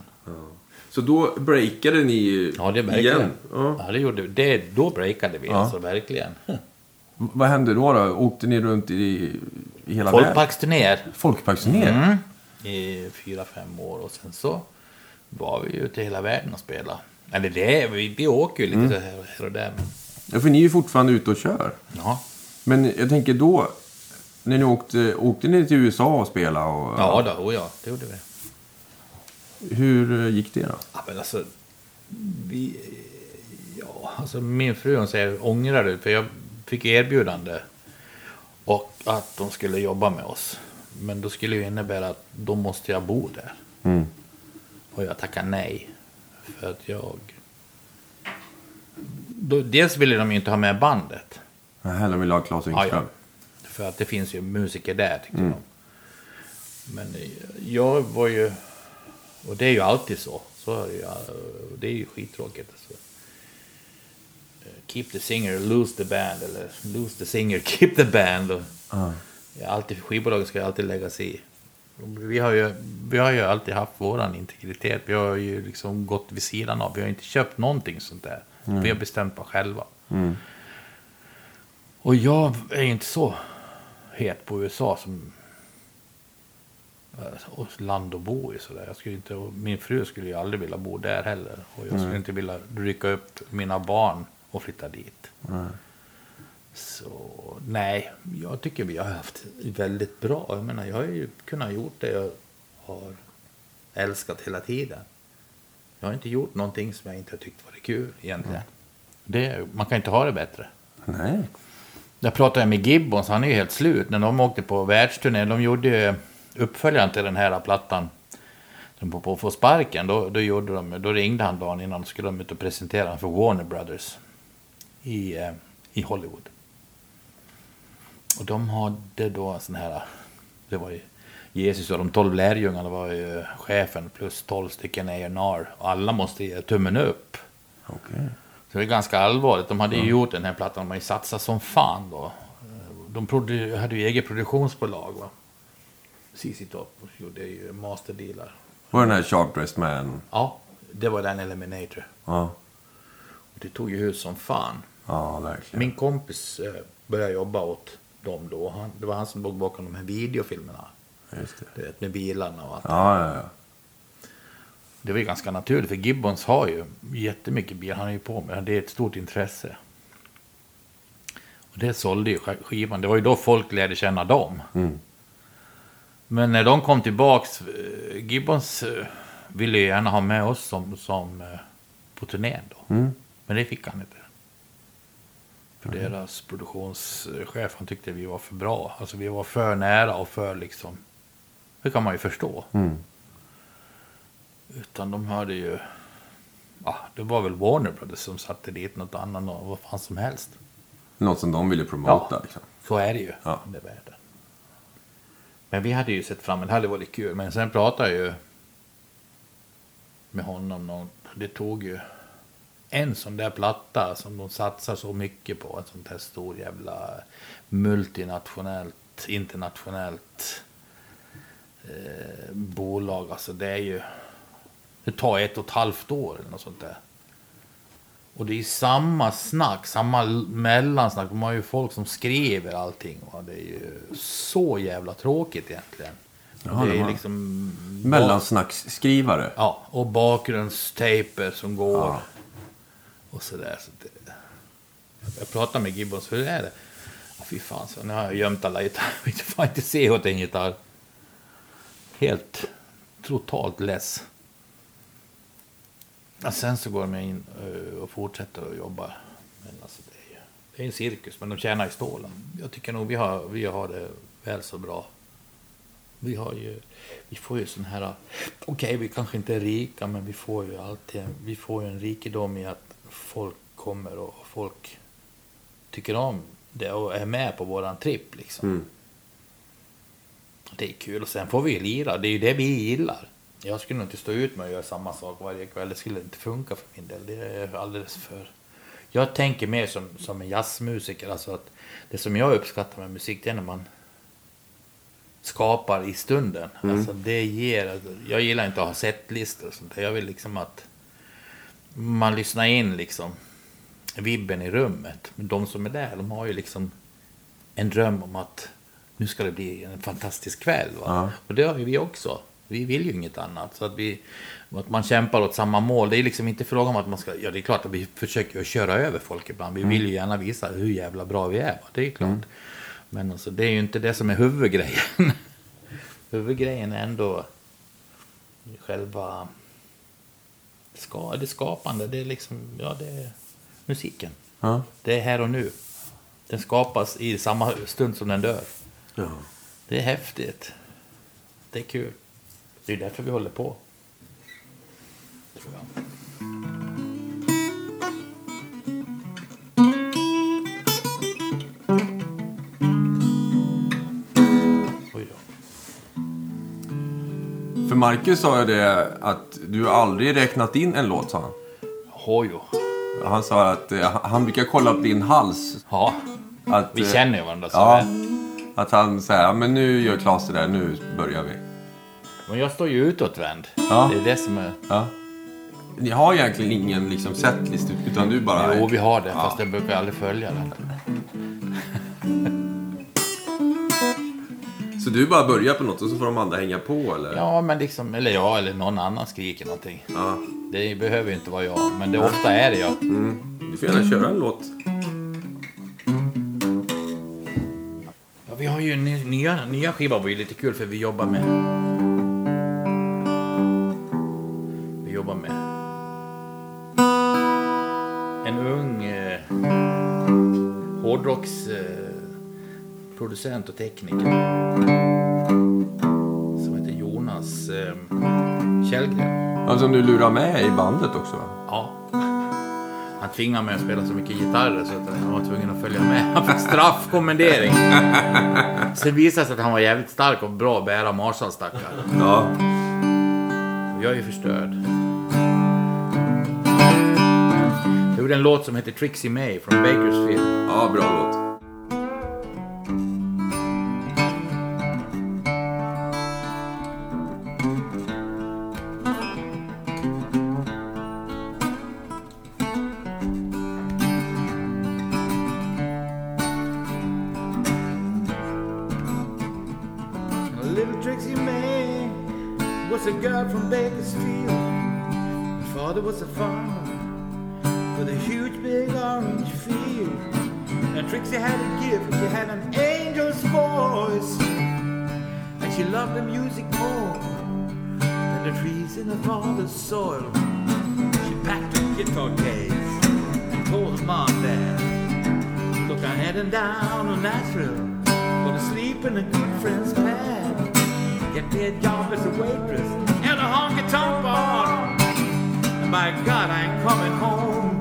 Så då breakade ni
Ja, det
igen? Ja.
Ja, det gjorde vi. Det, då breakade vi
Ja.
alltså, verkligen.
Vad hände då? då? Åkte ni runt i, i hela världen?
Folkparksturnéer
Folkparksturnéer?
mm. i fyra, fem år. Och sen så var vi ute i hela världen och spelade. Eller det, vi, vi åker ju lite här här och där. Men,
Ja, för ni är ju fortfarande ute och kör.
ja.
Men jag tänker då, när ni åkte, åkte ni till USA och spelade? Och,
ja, då, oh ja, det gjorde vi.
Hur eh, gick det då?
Ja, men alltså, vi, ja, alltså min fru hon säger ångrar du? För jag fick erbjudande och att de skulle jobba med oss. Men då skulle det ju innebära att då måste jag bo där.
Mm.
Och jag tackar nej. För att jag... Då, dels ville de ju inte ha med bandet.
Nej, de ville ha Claes
Ja,
Engström.
ja. För att det finns ju musiker där tyckte de. Men eh, jag var ju... Och det är ju alltid så. Så är det ju. eh, Det är ju skittråkigt. Alltså. Eh, Keep the singer, lose the band. Eller lose the singer, keep the band. Och
Ja.
Ja, alltid, skivbolaget ska alltid lägga sig i. Vi har, ju, vi har ju alltid haft våran integritet. Vi har ju liksom gått vid sidan av. Vi har inte köpt någonting sånt där. Vi har bestämt bara själva.
Mm.
Och jag är inte så het på USA som... och land att bo i. Sådär. Jag skulle inte, min fru skulle ju aldrig vilja bo där heller. Och jag skulle inte vilja rycka upp mina barn och flytta dit. Så nej, jag tycker vi har haft väldigt bra. Jag menar, jag har ju kunnat gjort det jag har älskat hela tiden. Jag har inte gjort någonting som jag inte har tyckt varit kul egentligen. Det, man kan inte ha det bättre.
Nej.
Jag pratade med Gibbons, han är ju helt slut. När de åkte på världsturné, de gjorde ju uppföljaren till den här plattan. De på, på få sparken, då, då, gjorde de, då ringde han dagen innan, skulle de ut och presentera den för Warner Brothers i, eh, i Hollywood. Och de hade då en sån här, det var ju Jesus och de tolv lärjungarna var ju chefen plus tolv stycken A&R alla måste ge tummen upp.
Okej.
Så det är ganska allvarligt. De hade ju gjort den här plattan, de har ju satsat som fan då. De hade ju eget produktionsbolag va. ZZ Top gjorde ju masterdealar.
Var den här Sharp Dressed Man?
Ja, det var den Eliminator.
Ja.
Och det tog ju hus som fan.
Ja, verkligen.
Min kompis eh, började jobba åt dem då. Han, det var han som låg bakom de här videofilmerna.
Just det.
Du vet, med bilarna och allt.
Ja, ja, ja.
Det var ju ganska naturligt, för Gibbons har ju jättemycket bilar. Han är ju på med det. är ett stort intresse. Och det sålde ju sk- skivan. Det var ju då folk lärde känna dem.
Mm.
Men när de kom tillbaks, eh, Gibbons eh, ville ju gärna ha med oss som, som eh, på turnén då.
Mm.
Men det fick han inte. För deras produktionschef, han tyckte vi var för bra. Alltså vi var för nära och för liksom... Det kan man ju förstå.
Mm.
Utan de hörde ju... Ja, det var väl Warner Brothers som satte dit något annat, och vad fan som helst.
Något som de ville promota
Ja.
liksom.
Så är det ju.
Ja.
Det är världen. Men vi hade ju sett fram emot, det hade varit kul. Men sen pratade jag ju med honom. Någon, det tog ju en sån där platta som de satsar så mycket på. Ett sånt här stor jävla multinationellt, internationellt eh, bolag. Alltså det är ju... Det tar ett och ett halvt år eller något sånt där. Och det är samma snack, samma mellansnack. De har ju folk som skriver allting. Och det är ju så jävla tråkigt egentligen.
Ja,
Och det
de
är
har-
liksom...
Mellansnacksskrivare.
Ja, och bakgrundstejper som går.
Ja.
Och sådär. Så det, jag pratade med Gibbons, hur är det? Ja, fy fan, så nu har jag gömt alla gitarrer. Jag inte se åt en gitarr. Helt totalt less. Ja, sen så går de in eh, och fortsätter att jobba. Men alltså det är ju det är en cirkus, men de tjänar i stålen. Jag tycker nog vi har, vi har det väl så bra. Vi har ju, vi får ju sån här, okej vi kanske inte är rika men vi får ju alltid, vi får ju en rikedom i att folk kommer och folk tycker om det och är med på våran tripp liksom.
Mm.
Det är kul och sen får vi ju lira, det är ju det vi gillar. Jag skulle nog inte stå ut med att göra samma sak varje kväll, det skulle inte funka för min del. Det är alldeles för... Jag tänker mer som, som en jazzmusiker, alltså att det som jag uppskattar med musik det är när man skapar i stunden. Alltså det ger, jag gillar inte att ha setlistor och sånt. Jag vill liksom att man lyssnar in liksom vibben i rummet. Men de som är där, de har ju liksom en dröm om att nu ska det bli en fantastisk kväll. Va?
Ja.
Och det har ju vi också. Vi vill ju inget annat. Så att, vi, att man kämpar åt samma mål. Det är liksom inte frågan om att man ska... Ja, det är klart att vi försöker att köra över folk ibland. Vi vill ju gärna visa hur jävla bra vi är. Va? Det är klart. Men alltså, det är ju inte det som är huvudgrejen. huvudgrejen är ändå själva ska, det skapande. Det är liksom, ja det är musiken.
Ja.
Det är här och nu. Den skapas i samma stund som den dör.
Ja.
Det är häftigt. Det är kul. Det är därför vi håller på. Tror jag.
För Marcus sa ju det att du aldrig räknat in en låt, sa han.
Hojo.
Han sa att eh, han brukar kolla på din hals.
Ja,
Att,
vi
eh,
känner ju varandra så
Ja.
väl.
Att han säger, ja, men nu gör Klas det där, nu börjar vi.
Men jag står ju utåtvänd.
Ja.
Det är det som är...
Ja. Ni har egentligen ingen liksom, setlist, utan du bara...
Jo, vi har det,
Ja.
fast jag brukar aldrig följa den.
Så du bara börjar på något och så får de andra hänga på eller?
Ja, men liksom, eller jag eller någon annan skriker någonting.
Ja.
Det behöver ju inte vara jag, men det ofta är det jag.
Du får gärna köra en låt.
Vi har ju nya, nya skiva var ju lite kul för vi jobbar med... Vi jobbar med... En ung eh, hårdrocksproducent eh, och tekniker. Som heter Jonas eh, Källgren.
Alltså som du lurar med i bandet också?
va? Han tvingade mig att spela så mycket gitarrer så att jag var tvungen att följa med. Han fick straffkommendering. Sen visade det sig att han var jävligt stark och bra att bära Marshall stackare.
Ja.
Jag är ju förstörd. Jag gjorde en låt som heter Trixie May från Bakersfield.
Ja, bra låt.
And Trixie had a gift, she had an angel's voice. And she loved the music more than the trees in her father's soil. She packed her guitar case and told her mom dad, Look, I'm heading down to Nashville. Gonna sleep in a good friend's pad. Get me a job as a waitress in a honky tonk bar. And by God, I ain't coming home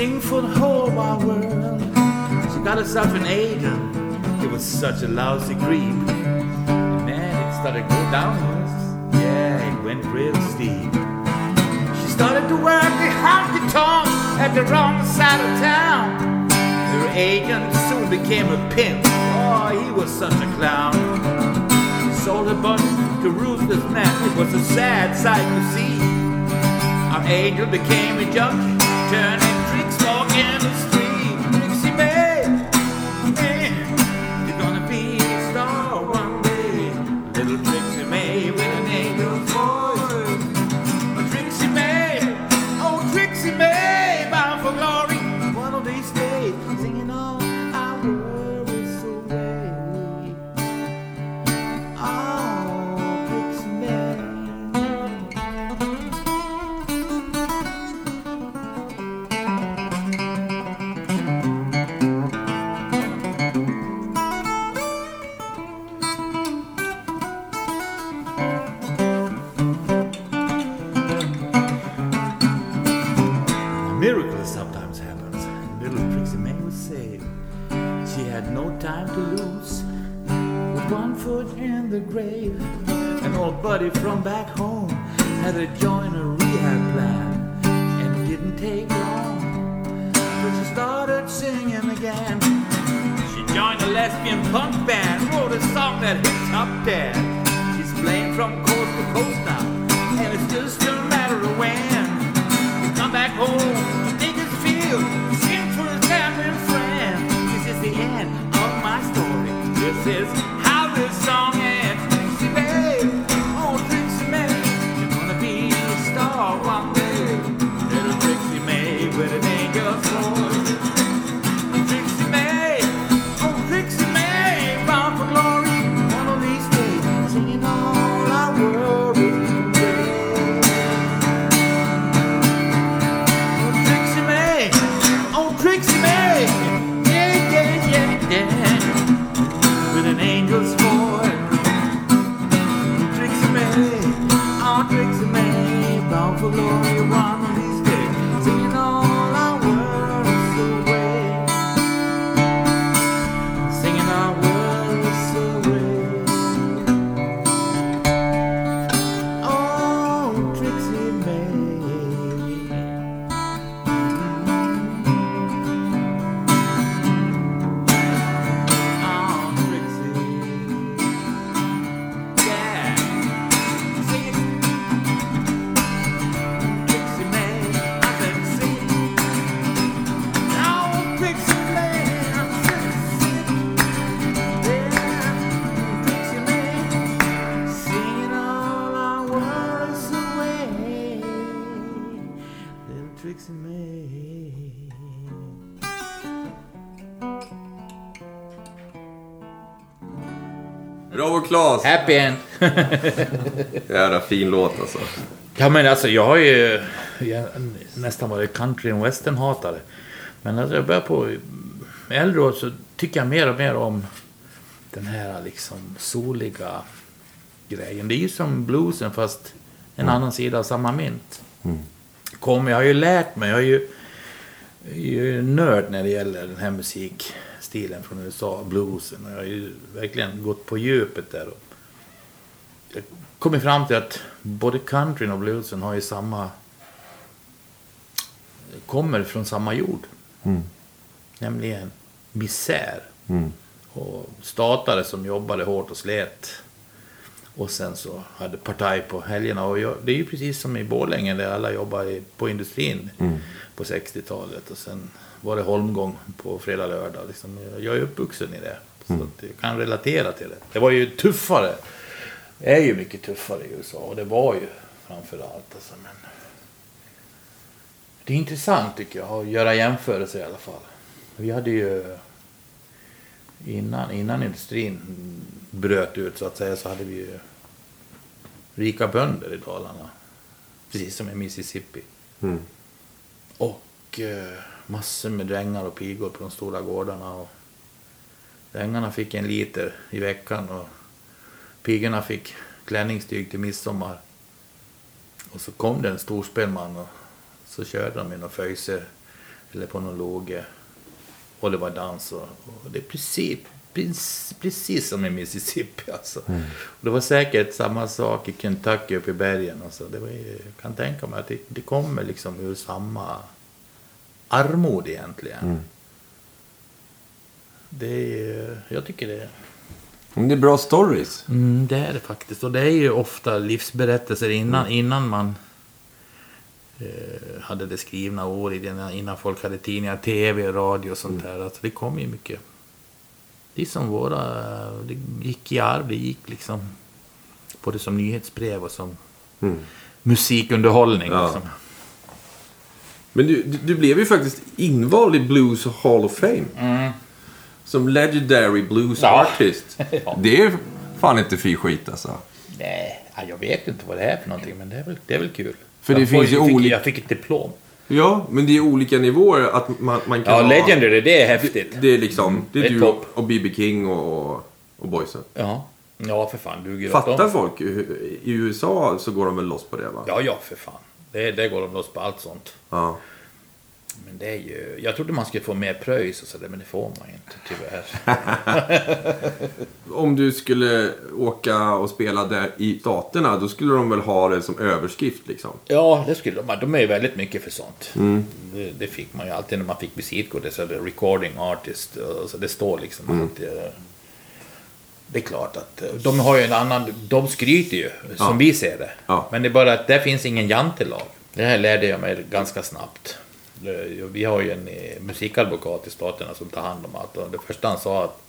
sing for the whole wide world. She got herself an agent. It was such a lousy creep. And then it started to go downhill. Yeah, it went real steep. She started to work the honky tonk at the wrong side of town. Her agent soon became a pimp. Oh, he was such a clown. Sold her butt to ruthless men. It was a sad sight to see. Our angel became a junkie, turning tricks walking the Happy end!
Jävla fin låt alltså.
Ja men alltså jag har ju jag, nästan varit country and western-hatare. Men när jag börjar på äldre år så tycker jag mer och mer om den här liksom soliga grejen. Det är ju som bluesen fast en annan sida av samma mynt. Kom, jag har ju lärt mig, jag är ju, jag är nörd när det gäller den här musikstilen från USA, bluesen. Och jag har ju verkligen gått på djupet där. Och kommit fram till att både countryn och bluesen har ju samma... kommer från samma jord. Nämligen misär. Och statare som jobbade hårt och slet. Och sen så hade partaj på helgerna. Och jag, det är ju precis som i Borlänge där alla jobbar på industrin på 60-talet. Och sen var det holmgång på fredag, lördag. Liksom. Jag är uppvuxen i det. Så att jag kan relatera till det. Det var ju tuffare. Är ju mycket tuffare i USA. Och det var ju framför allt. Alltså, men... Det är intressant tycker jag att göra jämförelser i alla fall. Vi hade ju innan, innan industrin bröt ut så att säga så hade vi ju rika bönder i Dalarna. Precis som i Mississippi. Och eh, massor med drängar och pigor på de stora gårdarna. Och drängarna fick en liter i veckan och pigorna fick klänningstyg till midsommar. Och så kom det en storspelman och så körde de i någon föjse eller på någon låge. Och det var dans och, och det är precis, precis, precis som i Mississippi alltså. Och det var säkert samma sak i Kentucky uppe i bergen. Alltså. Det var, jag kan tänka mig att det, det kommer liksom ur samma armod egentligen. Det är, jag tycker det är
det är bra stories.
Mm, det är det faktiskt. Och det är ju ofta livsberättelser innan, innan man eh, hade det skrivna ord i det, innan folk hade tidningar, tv, radio och sånt där. Alltså, det kom ju mycket. Det är som våra, det gick i arv, det gick liksom både som nyhetsbrev och som musikunderhållning.
Ja.
Liksom.
Men du, du, du blev ju faktiskt invald i Blues Hall of Fame. Som legendary blues
Ja.
artist.
Ja.
Det är fan inte fy skit alltså.
Nej, ja, jag vet inte vad det är för någonting, men det är väl, det är väl kul.
För det
jag
finns ju olika-
Jag fick ett diplom.
Ja, men det är olika nivåer. Att man, man kan
Ja,
ha-
Legendary, det är häftigt.
Det är liksom, det
Det
är
är
du
topp.
och B.B. King och, och, boysen.
Ja, ja för fan. Åt
Fattar folk? I USA så går de väl loss på det va?
Ja, ja, för fan. Det, det går de loss på allt sånt.
Ja.
Men det är ju... Jag trodde man skulle få mer pröjs och sådär, men det får man ju inte tyvärr.
Om du skulle åka och spela där i staterna, då skulle de väl ha det som överskrift liksom?
Ja, det skulle de. De är ju väldigt mycket för sånt. Det, det fick man ju alltid när man fick visitkort. Det, så det recording artist. Så det står liksom att... eh, Det är klart att eh, de har ju en annan... De skryter ju, som vi ser det.
Ja.
Men det är bara att där finns ingen jantelag. Det här lärde jag mig ganska snabbt. Eh, vi har ju en eh, musikadvokat i staterna som tar hand om allt. Och det första han sa att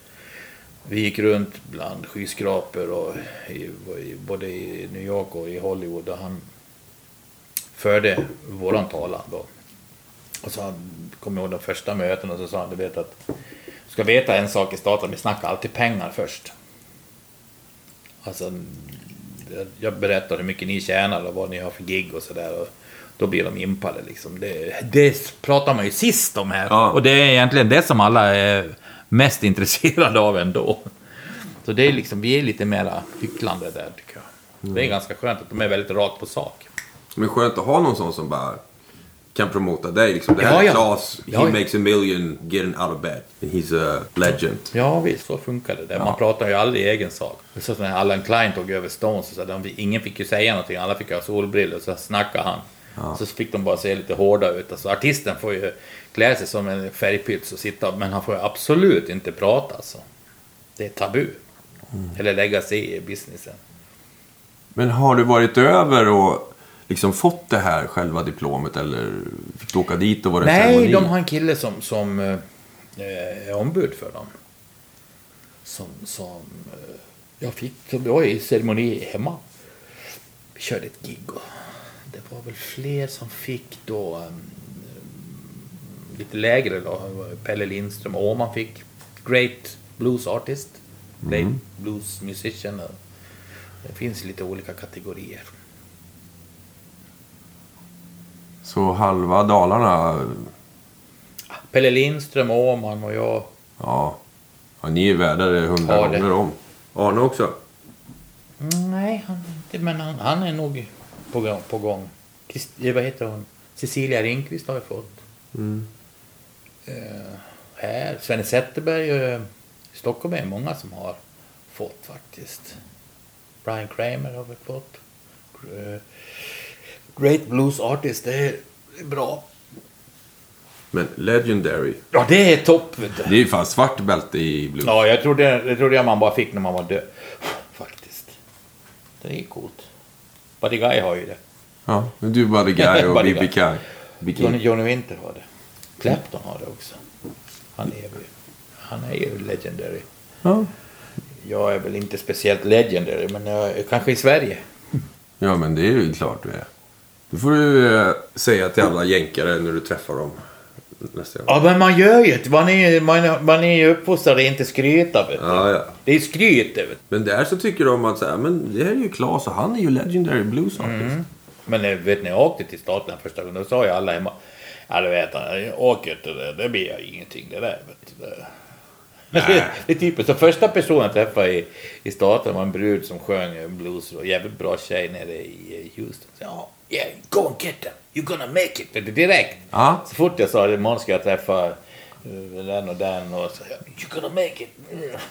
vi gick runt bland skyskrapor och i, i, både i New York och i Hollywood. Och han förde våran talan då. Och så kom jag ihåg de första mötena och så sa han, du vet att du ska veta en sak i staten, vi snackar alltid pengar först. Alltså, jag berättar hur mycket ni tjänar och vad ni har för gig och sådär. Då blir de impade liksom. Det, det pratar man ju sist om här.
Ja.
Och det är egentligen det som alla är mest intresserade av ändå. Så det är liksom, vi är lite mera hycklande där tycker jag. Det är ganska skönt att de är väldigt rakt på sak.
Men skönt att ha någon sån som bara kan promota dig. Liksom. Det här
Ja,
är
ja.
Klas, he
Ja,
makes a million getting out of bed. He's a legend.
Ja visst, så funkar det. Där. Man pratar ju aldrig i egen sak. Är så när Allan Klein tog över Stones, så de, ingen fick ju säga någonting. Alla fick ha solbrillor, så snackade han. Så fick de bara se lite hårda ut. Alltså, artisten får ju klä sig som en färgpyts och sitta, men han får ju absolut inte prata. Alltså. Det är tabu. Eller lägga sig i businessen.
Men har du varit över och liksom fått det här själva diplomet eller fick du åka dit och var det en
Nej,
ceremoni?
de har en kille som, som eh, är ombud för dem. Som, som eh, jag fick, som var i ceremoni hemma. Vi körde ett gig och det var väl fler som fick då eh, lite lägre då. Pelle Lindström, Åman fick Great Blues Artist. Late blues musician. och Det finns lite olika kategorier.
Så halva Dalarna,
Pelle Lindström, Åman och jag.
ja. ja ni är värda det hundra gånger om. Arne också?
Mm, nej, han, men han, han är nog på gång. På gång. Christ, eh, vad heter hon? Cecilia Ringqvist har vi fått. Eh, här. Svenne Zetterberg i Stockholm är många som har fått faktiskt. Brian Kramer har vi fått. Eh, Great Blues Artist, det är bra.
Men Legendary,
Ja, det är topp.
det är ju fan svart bälte i blues.
Ja, jag trodde, det trodde jag man bara fick när man var död. Faktiskt. Det är coolt. Buddy Guy har ju det.
Ja, men du Buddy Guy och
Buddy
B.B.
Guy. Johnny. Johnny Winter har det. Clapton har det också. Han lever ju. Han är ju legendary.
Ja.
Jag är väl inte speciellt legendary, men jag är kanske i Sverige.
ja, men det är ju klart du är. Det får du eh, säga till alla jänkare när du träffar dem nästa gång.
Ja, men man gör ju det. Man är, man, man är ju uppfostrad att inte skryta, vet du.
Ja, ja.
Det är skryt, vet du.
Men där så tycker de att så här, men det här är ju Klas och han är ju legendary blues artist.
Mm. Men eh, vet ni, jag åkte till staten första gången, då sa ju alla hemma. Ja, du vet, åker inte det, det blir jag ingenting det där. Vet du. Det- Det, det är typiskt. Så första personen jag träffade i, i staten var en brud som sjöng blues och jävligt bra tjej nere i eh, Houston. Så, ja, yeah, go and get them. You're gonna make it. Direkt.
Ja.
Så fort jag sa det, imorgon ska jag träffa eh, den och den och så, you're gonna make it.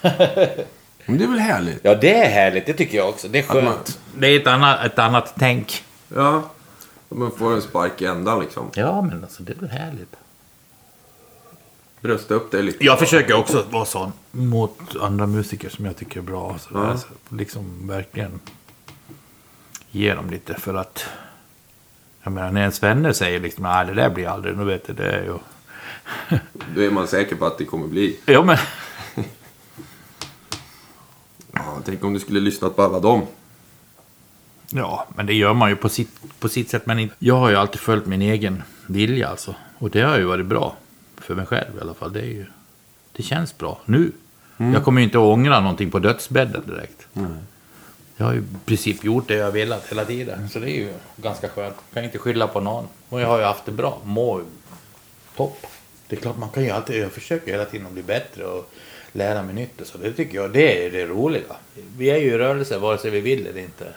Men det är väl härligt?
ja, det är härligt. Det tycker jag också. Det är
man-
skönt. Det är ett annat, ett annat tänk.
Ja. Man får en spark i ändan liksom.
Ja, men alltså det är väl härligt.
Brösta upp dig lite.
Jag försöker också vara sån mot andra musiker som jag tycker är bra. Så
Ja.
alltså, liksom verkligen ge dem lite för att... Jag menar, när ens vänner säger liksom att det där blir aldrig, nu vet du, det är ju...
Då är man säker på att det kommer bli.
Ja, men...
Ja, tänk om du skulle lyssnat på alla dem.
Ja, men det gör man ju på sitt, på sitt sätt. Men jag har ju alltid följt min egen vilja alltså. Och det har ju varit bra. För mig själv i alla fall. Det, är ju, det känns bra nu. Jag kommer ju inte att ångra någonting på dödsbädden direkt. Jag har ju i princip gjort det jag velat hela tiden. Så det är ju ganska skönt. Jag kan inte skylla på någon. Och jag har ju haft det bra. Mår topp. Det är klart man kan ju alltid, jag försöker hela tiden att bli bättre och lära mig nytt. och Så det tycker jag, det är det roliga. Vi är ju i rörelse vare sig vi vill eller inte.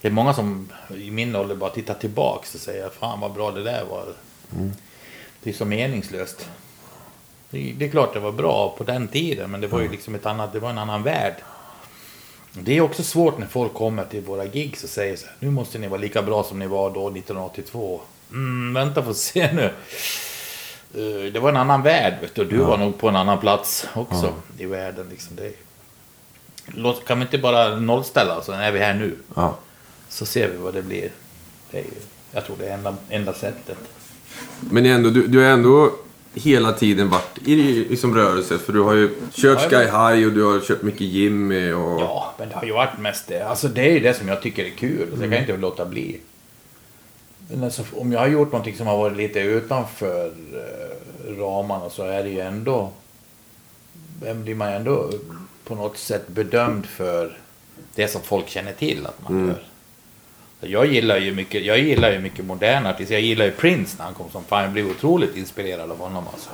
Det är många som i min ålder bara tittar tillbaks och säger fan vad bra det där var. Det är så meningslöst. Det, det är klart det var bra på den tiden men det var ju liksom ett annat, det var en annan värld. Det är också svårt när folk kommer till våra gigs och säger så här, nu måste ni vara lika bra som ni var då 1982. Mm, vänta får se nu. Eh, Det var en annan värld vet du. Du var nog på en annan plats också i världen. Liksom. Det, låt, kan vi inte bara nollställa och så är vi här nu.
Ja.
Så ser vi vad det blir. Det är ju, jag tror det är enda, enda sättet.
Men ändå, du, du har ändå hela tiden varit i liksom rörelse. För du har ju kört Sky High och du har kört mycket Jimmy och...
Ja, men det har ju varit mest det. Alltså det är ju det som jag tycker är kul. Så jag kan inte låta bli. Men alltså, om jag har gjort någonting som har varit lite utanför eh, ramarna så är det ju ändå... Vem blir man ändå på något sätt bedömd för det som folk känner till att man gör. Jag gillar ju mycket, jag gillar ju mycket moderna artister. Jag gillar ju Prince när han kom som fan. Jag blev otroligt inspirerad av honom alltså.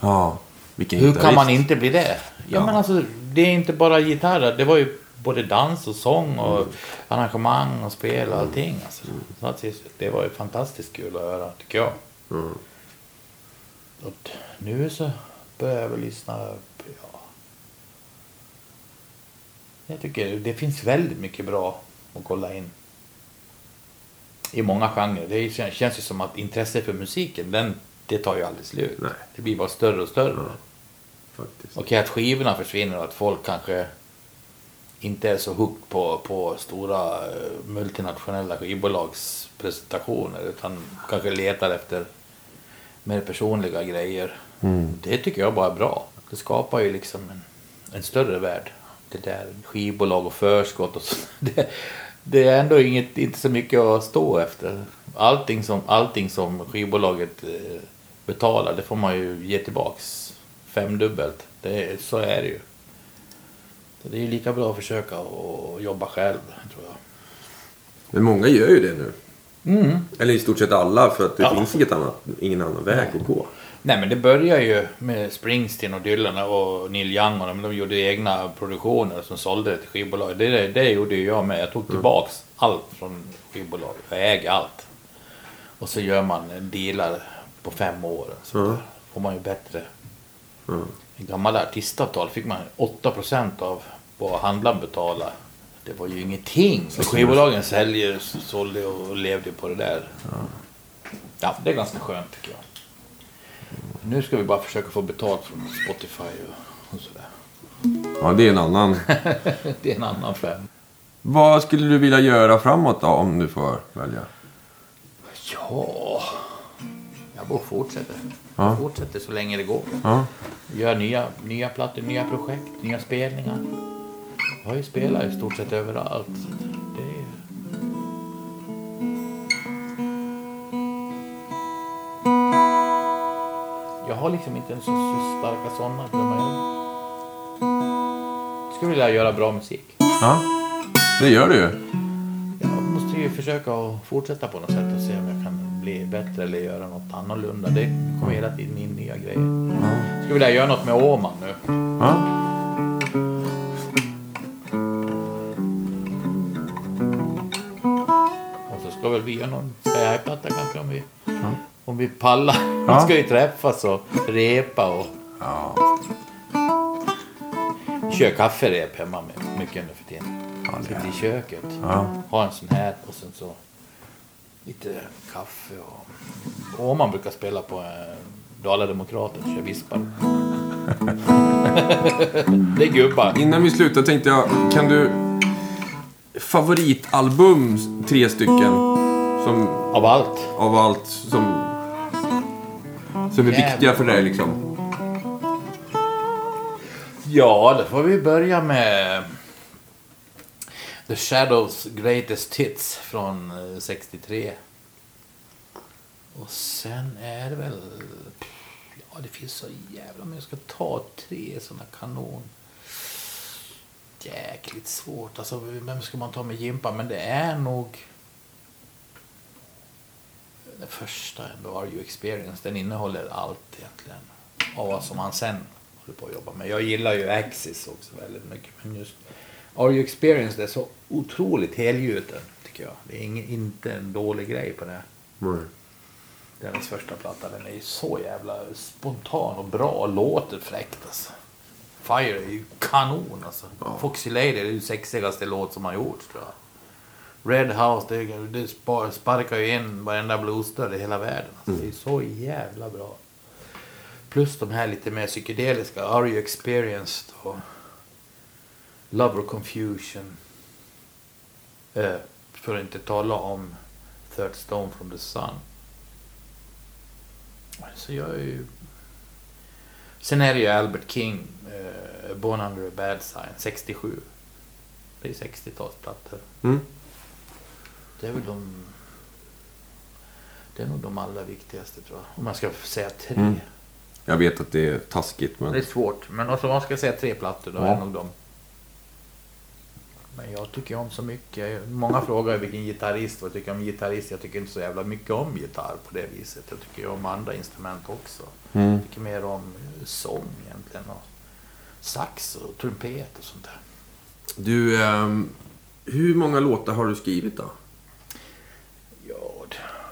Ja. Vilken
Hur
gitarrist.
kan man inte bli det? Ja,
Ja.
men alltså, det är inte bara gitarrer. Det var ju både dans och sång och arrangemang och spel och allting. Alltså. Så att det- var ju fantastiskt kul att höra, tycker jag.
Mm.
Och nu så börjar jag väl lyssna ja. Jag tycker det finns väldigt mycket bra att kolla in. I många genrer. Det kän- känns ju som att intresset för musiken, den, det tar ju aldrig slut.
Nej.
Det blir bara större och större.
Faktiskt.
Okej att skivorna försvinner och att folk kanske inte är så hooked på, på stora eh, multinationella skivbolags presentationer utan kanske letar efter mer personliga grejer. Det tycker jag bara är bra. Det skapar ju liksom en, en större värld. Det där skivbolag och förskott och så. Det, det är ändå inget, inte så mycket att stå efter. Allting som, allting som skivbolaget eh, betalar det får man ju ge tillbaks femdubbelt. Det, så är det ju. Det är ju lika bra att försöka och jobba själv, tror jag.
Men många gör ju det nu. Eller i stort sett alla, för att det
Ja.
finns inget annat, ingen annan väg att gå.
Nej men det började ju med Springsteen och Dylan och Neil Young och de, de gjorde egna produktioner som sålde det till skivbolag. Det, det, det gjorde ju jag med. Jag tog tillbaks allt från skivbolag. Jag äger allt. Och så gör man dealar på fem år. Så där får man ju bättre.
Ja.
I gamla artistavtal fick man 8% av vad handlaren betalade. Det var ju ingenting. Så skivbolagen säljer, sålde och levde på det där. Ja, det är ganska skönt tycker jag. Nu ska vi bara försöka få betalt från Spotify och, och sådär.
Ja, det är en annan.
Det är en annan fem.
Vad skulle du vilja göra framåt då, om du får välja?
Ja, jag bara fortsätter.
Ja.
Jag fortsätter så länge det går.
Ja.
Gör nya, nya plattor, nya projekt, nya spelningar. Jag har ju spelat i stort sett överallt. Det har liksom inte så, så starka sådana drömmar. Jag skulle vilja göra bra musik.
ja. Det gör du ju.
Jag måste ju försöka att fortsätta på något sätt och se om jag kan bli bättre eller göra något annorlunda. Det kommer hela tiden in nya grejer. Jag skulle vilja göra något med Åman nu.
Ja.
Och så ska väl vi göra någon Sky-platta kanske om vi, om vi pallar.
Ja.
Vi ska ju träffas och repa och
Ja.
kör kafferep hemma med mycket nu för tiden.
Ja,
Sitter i köket.
Ja.
Ha en sån här och sen så lite kaffe och... Åman brukar spela på eh, Dala-Demokraten, kör vispar. det är gubbar.
Innan vi slutar tänkte jag, kan du... Favoritalbum, tre stycken. Som,
Av allt.
av allt som... Som är
Jävlar.
viktiga för dig liksom.
Ja, då får vi börja med The Shadows Greatest Hits från eh, 63. Och sen är det väl... Ja, det finns så jävla... Men jag ska ta tre såna kanon... Jäkligt svårt. Alltså, vem ska man ta med Jimpa? Men det är nog... Den första ändå, Are You Experience. Den innehåller allt egentligen. Av vad som han sen håller på att jobba med. Jag gillar ju Axis också väldigt mycket. Men just Are You Experience, det är så otroligt helgjuten tycker jag. Det är ingen, inte en dålig grej på det. Är hans första platta. Den är ju så jävla spontan och bra och låter fräckt alltså. Fire är ju kanon alltså. Foxy Lady är ju sexigaste låt som har gjorts tror jag. Red House, det, det spar- sparkar ju in varenda bluesdörr i hela världen. Alltså. Det är så jävla bra. Plus de här lite mer psykedeliska. Are You Experienced och Love or Confusion. Eh, för att inte tala om Third Stone from the Sun. Så jag är ju... Sen är det ju Albert King, eh, Born Under a Bad Sign, 67. Det är 60-talsplattor.
Mm.
Det är väl de... Det är nog de allra viktigaste tror jag. Om man ska säga tre.
Mm. Jag vet att det är taskigt
Det är
men...
svårt. Men alltså, om man ska säga tre plattor, då är
Ja.
det nog de. Men jag tycker om så mycket. Många frågar vilken gitarrist, vad jag tycker om gitarrist. Jag tycker inte så jävla mycket om gitarr på det viset. Jag tycker om andra instrument också.
Mm.
Jag tycker mer om eh, sång egentligen. Och sax och trumpet och sånt där.
Du, ehm, hur många låtar har du skrivit då?
Ja, det- jag, jag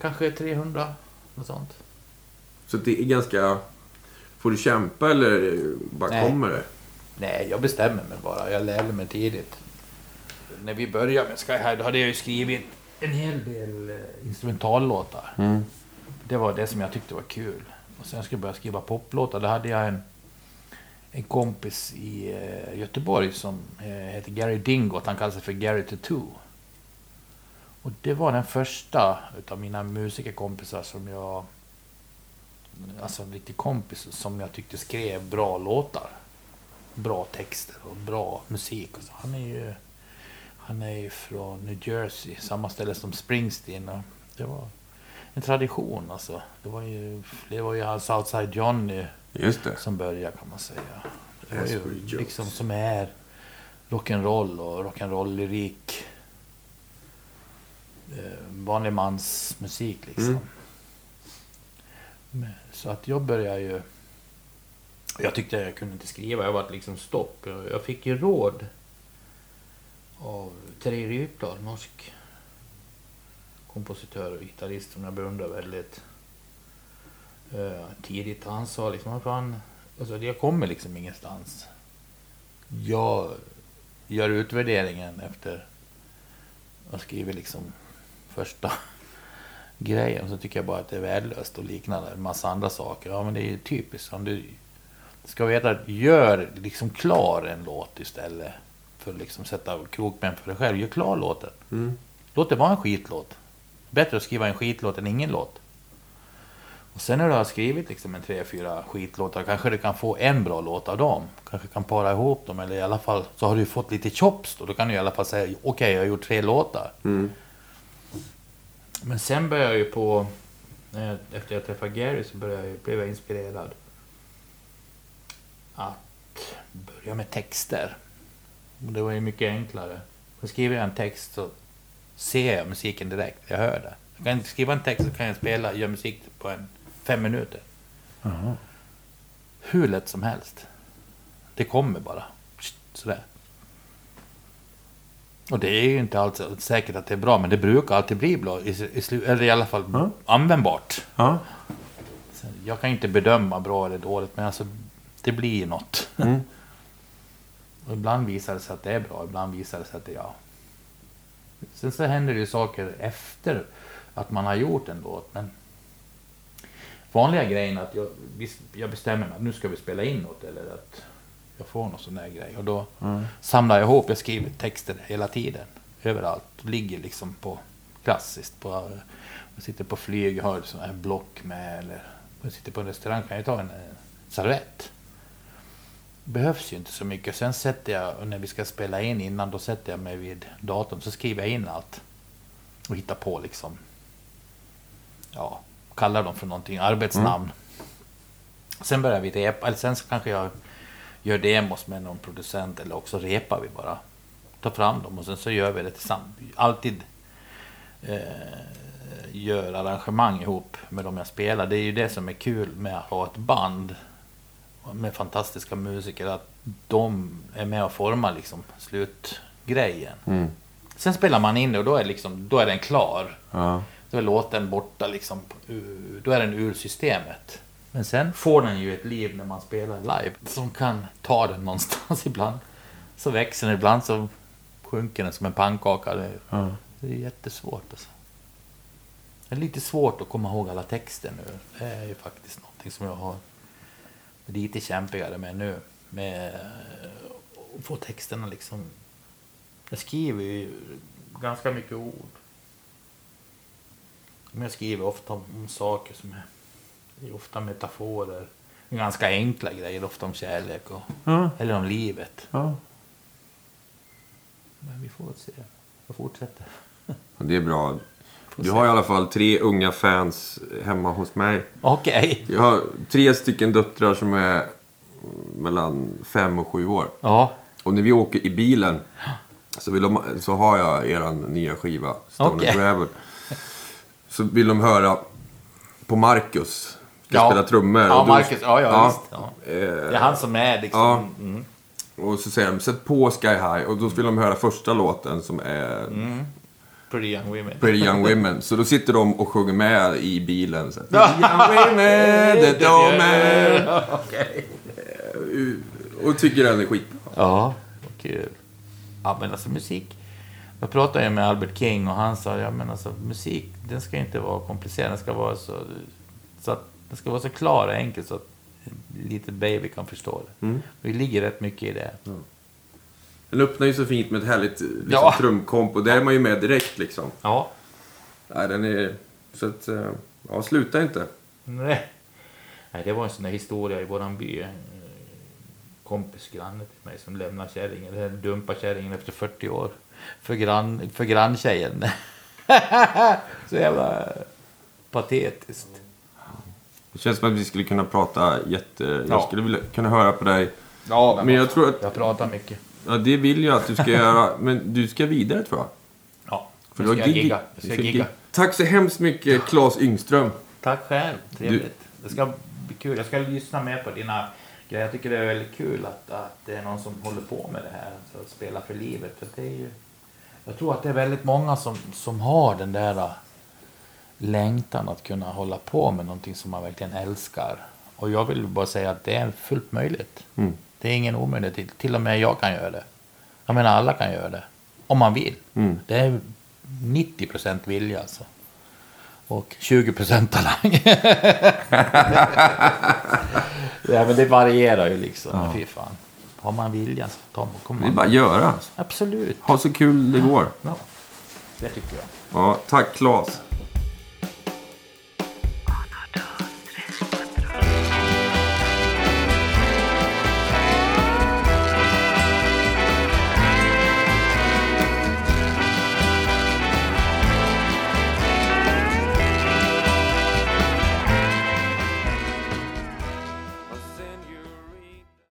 kanske är 300, något sånt.
Så det är ganska... Får du kämpa eller bara
Nej.
kommer det?
Nej, jag bestämmer mig bara. Jag lärde mig tidigt. När vi började med Sky High, då hade jag ju skrivit en hel del eh, instrumentallåtar.
Mm.
Det var det som jag tyckte var kul. Och sen skulle jag börja skriva poplåtar. Då hade jag en, en kompis i eh, Göteborg som eh, heter Gary Dingot. Han kallar sig för Gary Tattoo. Och det var den första utav mina musikerkompisar som jag... Alltså en riktig kompis som jag tyckte skrev bra låtar. Bra texter och bra musik. Och så. Han är ju... Han är ju från New Jersey, samma ställe som Springsteen. Och det var en tradition alltså. Det var ju, det var ju hans Outside Johnny
Just det.
som började kan man säga. Det var ju liksom som är rock'n'roll och rock'n'roll-lyrik. Eh, vanlig mans musik liksom.
Mm.
Så att jag började ju... Jag tyckte jag kunde inte skriva, jag var liksom stopp. Jag fick ju råd av Terje Rypdal, norsk kompositör och gitarrist som jag beundrar väldigt. Eh, tidigt. Han sa liksom, "Vad fan, alltså jag kommer liksom ingenstans. Jag gör utvärderingen efter och skriver liksom första grejen. Så tycker jag bara att det är värdelöst och liknande. En massa andra saker. Ja men det är ju typiskt. Om du ska veta att gör liksom klar en låt istället. För att liksom sätta krokben för dig själv. Gör klar låten.
Mm.
Låt det vara en skitlåt. Bättre att skriva en skitlåt än ingen låt. Och sen när du har skrivit liksom en tre, fyra skitlåtar kanske du kan få en bra låt av dem. Kanske kan para ihop dem eller i alla fall så har du fått lite chops då. Då kan du i alla fall säga okej jag har gjort tre låtar.
Mm.
Men sen började jag ju på, jag- efter jag träffade Gary så började jag, blev jag inspirerad att börja med texter. Och det var ju mycket enklare. Så skriver jag en text så ser jag musiken direkt, jag hör det. Jag kan skriva en text så kan jag spela, göra musik på en fem minuter. Hur lätt som helst. Det kommer bara. Sådär. Och det är ju inte alls säkert att det är bra, men det brukar alltid bli bra. I, i, eller i alla fall
Ja.
användbart. Så Jag kan inte bedöma bra eller dåligt, men alltså det blir något.
Mm.
och ibland visar det sig att det är bra, ibland visar det sig att det är ja. Sen så händer det ju saker efter att man har gjort en låt, men vanliga grejen är att jag, jag bestämmer mig att nu ska vi spela in något eller att jag får någon sån där grej. Och då samlar jag ihop, jag skriver texter hela tiden, överallt. Ligger liksom på klassiskt. På, jag sitter på flyg, har sån här block med, eller jag sitter på en restaurang kan jag ta en eh, servett. Behövs ju inte så mycket. Sen sätter jag, när vi ska spela in innan, då sätter jag mig vid datorn, så skriver jag in allt. Och hittar på liksom, ja, kallar dem för någonting, arbetsnamn. Sen börjar vi repa, eller sen så kanske jag gör demos med någon producent eller också repar vi bara. Tar fram dem och sen så gör vi det tillsammans. Alltid eh, gör arrangemang ihop med dem jag spelar. Det är ju det som är kul med att ha ett band med fantastiska musiker. Att de är med och formar liksom slutgrejen.
Mm.
Sen spelar man in det och då är, liksom, då är den klar.
Ja.
Då är låten borta liksom. Då är den ur systemet. Men sen får den ju ett liv när man spelar live. Som kan ta den någonstans ibland. Så växer den, ibland så sjunker den som en pannkaka. Det,
Ja.
det är jättesvårt alltså. Det är lite svårt att komma ihåg alla texter nu. Det är ju faktiskt någonting som jag har lite kämpigare med nu. Med att få texterna liksom... Jag skriver ju ganska mycket ord. Men jag skriver ofta om, saker som är ofta metaforer. Ganska enkla grejer, ofta om kärlek och,
Ja.
eller om livet.
Ja.
Men vi får väl se. Jag fortsätter.
Det är bra. Du har i alla fall tre unga fans hemma hos mig.
Okej.
Jag har tre stycken döttrar som är mellan fem och sju år.
Ja.
Och när vi åker i bilen så, vill de, så har jag eran nya skiva, Stone
Okej.
and Gravel. Så vill de höra på Marcus. Ska
Ja.
spela trummor.
Ja, Marcus. Ja, ja, visst. Ja.
eh,
Det är han som är liksom...
Ja.
Mm.
Och så säger de, sätt på Sky High. Och då vill de höra första låten som är
Mm. Pretty young women.
Pretty Young Women. Så då sitter de och sjunger med i bilen. Så Pretty Young Women, det de är.
Okej.
Och tycker den är skitbra.
Ja, vad kul. Ja, men alltså musik. Jag pratade ju med Albert King och han sa, ja men alltså musik, den ska inte vara komplicerad. Den ska vara så, så att den ska vara så klar och enkel så att en liten baby kan förstå det.
Mm.
Det ligger rätt mycket i det.
Den öppnar ju så fint med ett härligt liksom,
Ja.
trumkomp. Och där är man ju med direkt liksom.
Ja.
Nej, den är... Så att... eh, Ja, sluta inte.
Nej. Nej, det var en sån där historia i våran by. Eh, kompis, granne till mig som lämnar kärringen, eller dumpar kärringen efter 40 år. För, grann, för granntjejen. Så jävla patetiskt.
Det känns som att vi skulle kunna prata jätte... Jag
Ja.
skulle vilja kunna höra på dig.
Ja,
Men jag tror att
Jag pratar mycket.
Ja, det vill jag att du ska göra. Men du ska vidare tror jag.
Ja,
För
nu
du
ska jag
gig-
gigga. Ska jag
du
gigga.
Tack så hemskt mycket, Claes Yngström.
Tack själv. Trevligt. Det ska bli kul. Jag ska lyssna mer på dina grejer. Jag tycker det är väldigt kul att, att det är någon som håller på med det här. Alltså att spela för livet. För det är ju, jag tror att det är väldigt många som, som har den där längtan att kunna hålla på med någonting som man verkligen älskar. Och jag vill bara säga att det är fullt möjligt.
Mm.
Det är ingen omöjlighet. Till, och med jag kan göra det. Jag menar alla kan göra det. Om man vill.
Mm.
Det är 90 procent vilja alltså. Och 20 procent talang. ja, men det varierar ju liksom.
Ja.
Fy fan. Har man viljan så tar man, kommer
Det är
man.
bara att göra.
Absolut.
Ha så kul det går.
Ja, det tycker jag.
Ja, tack Claes.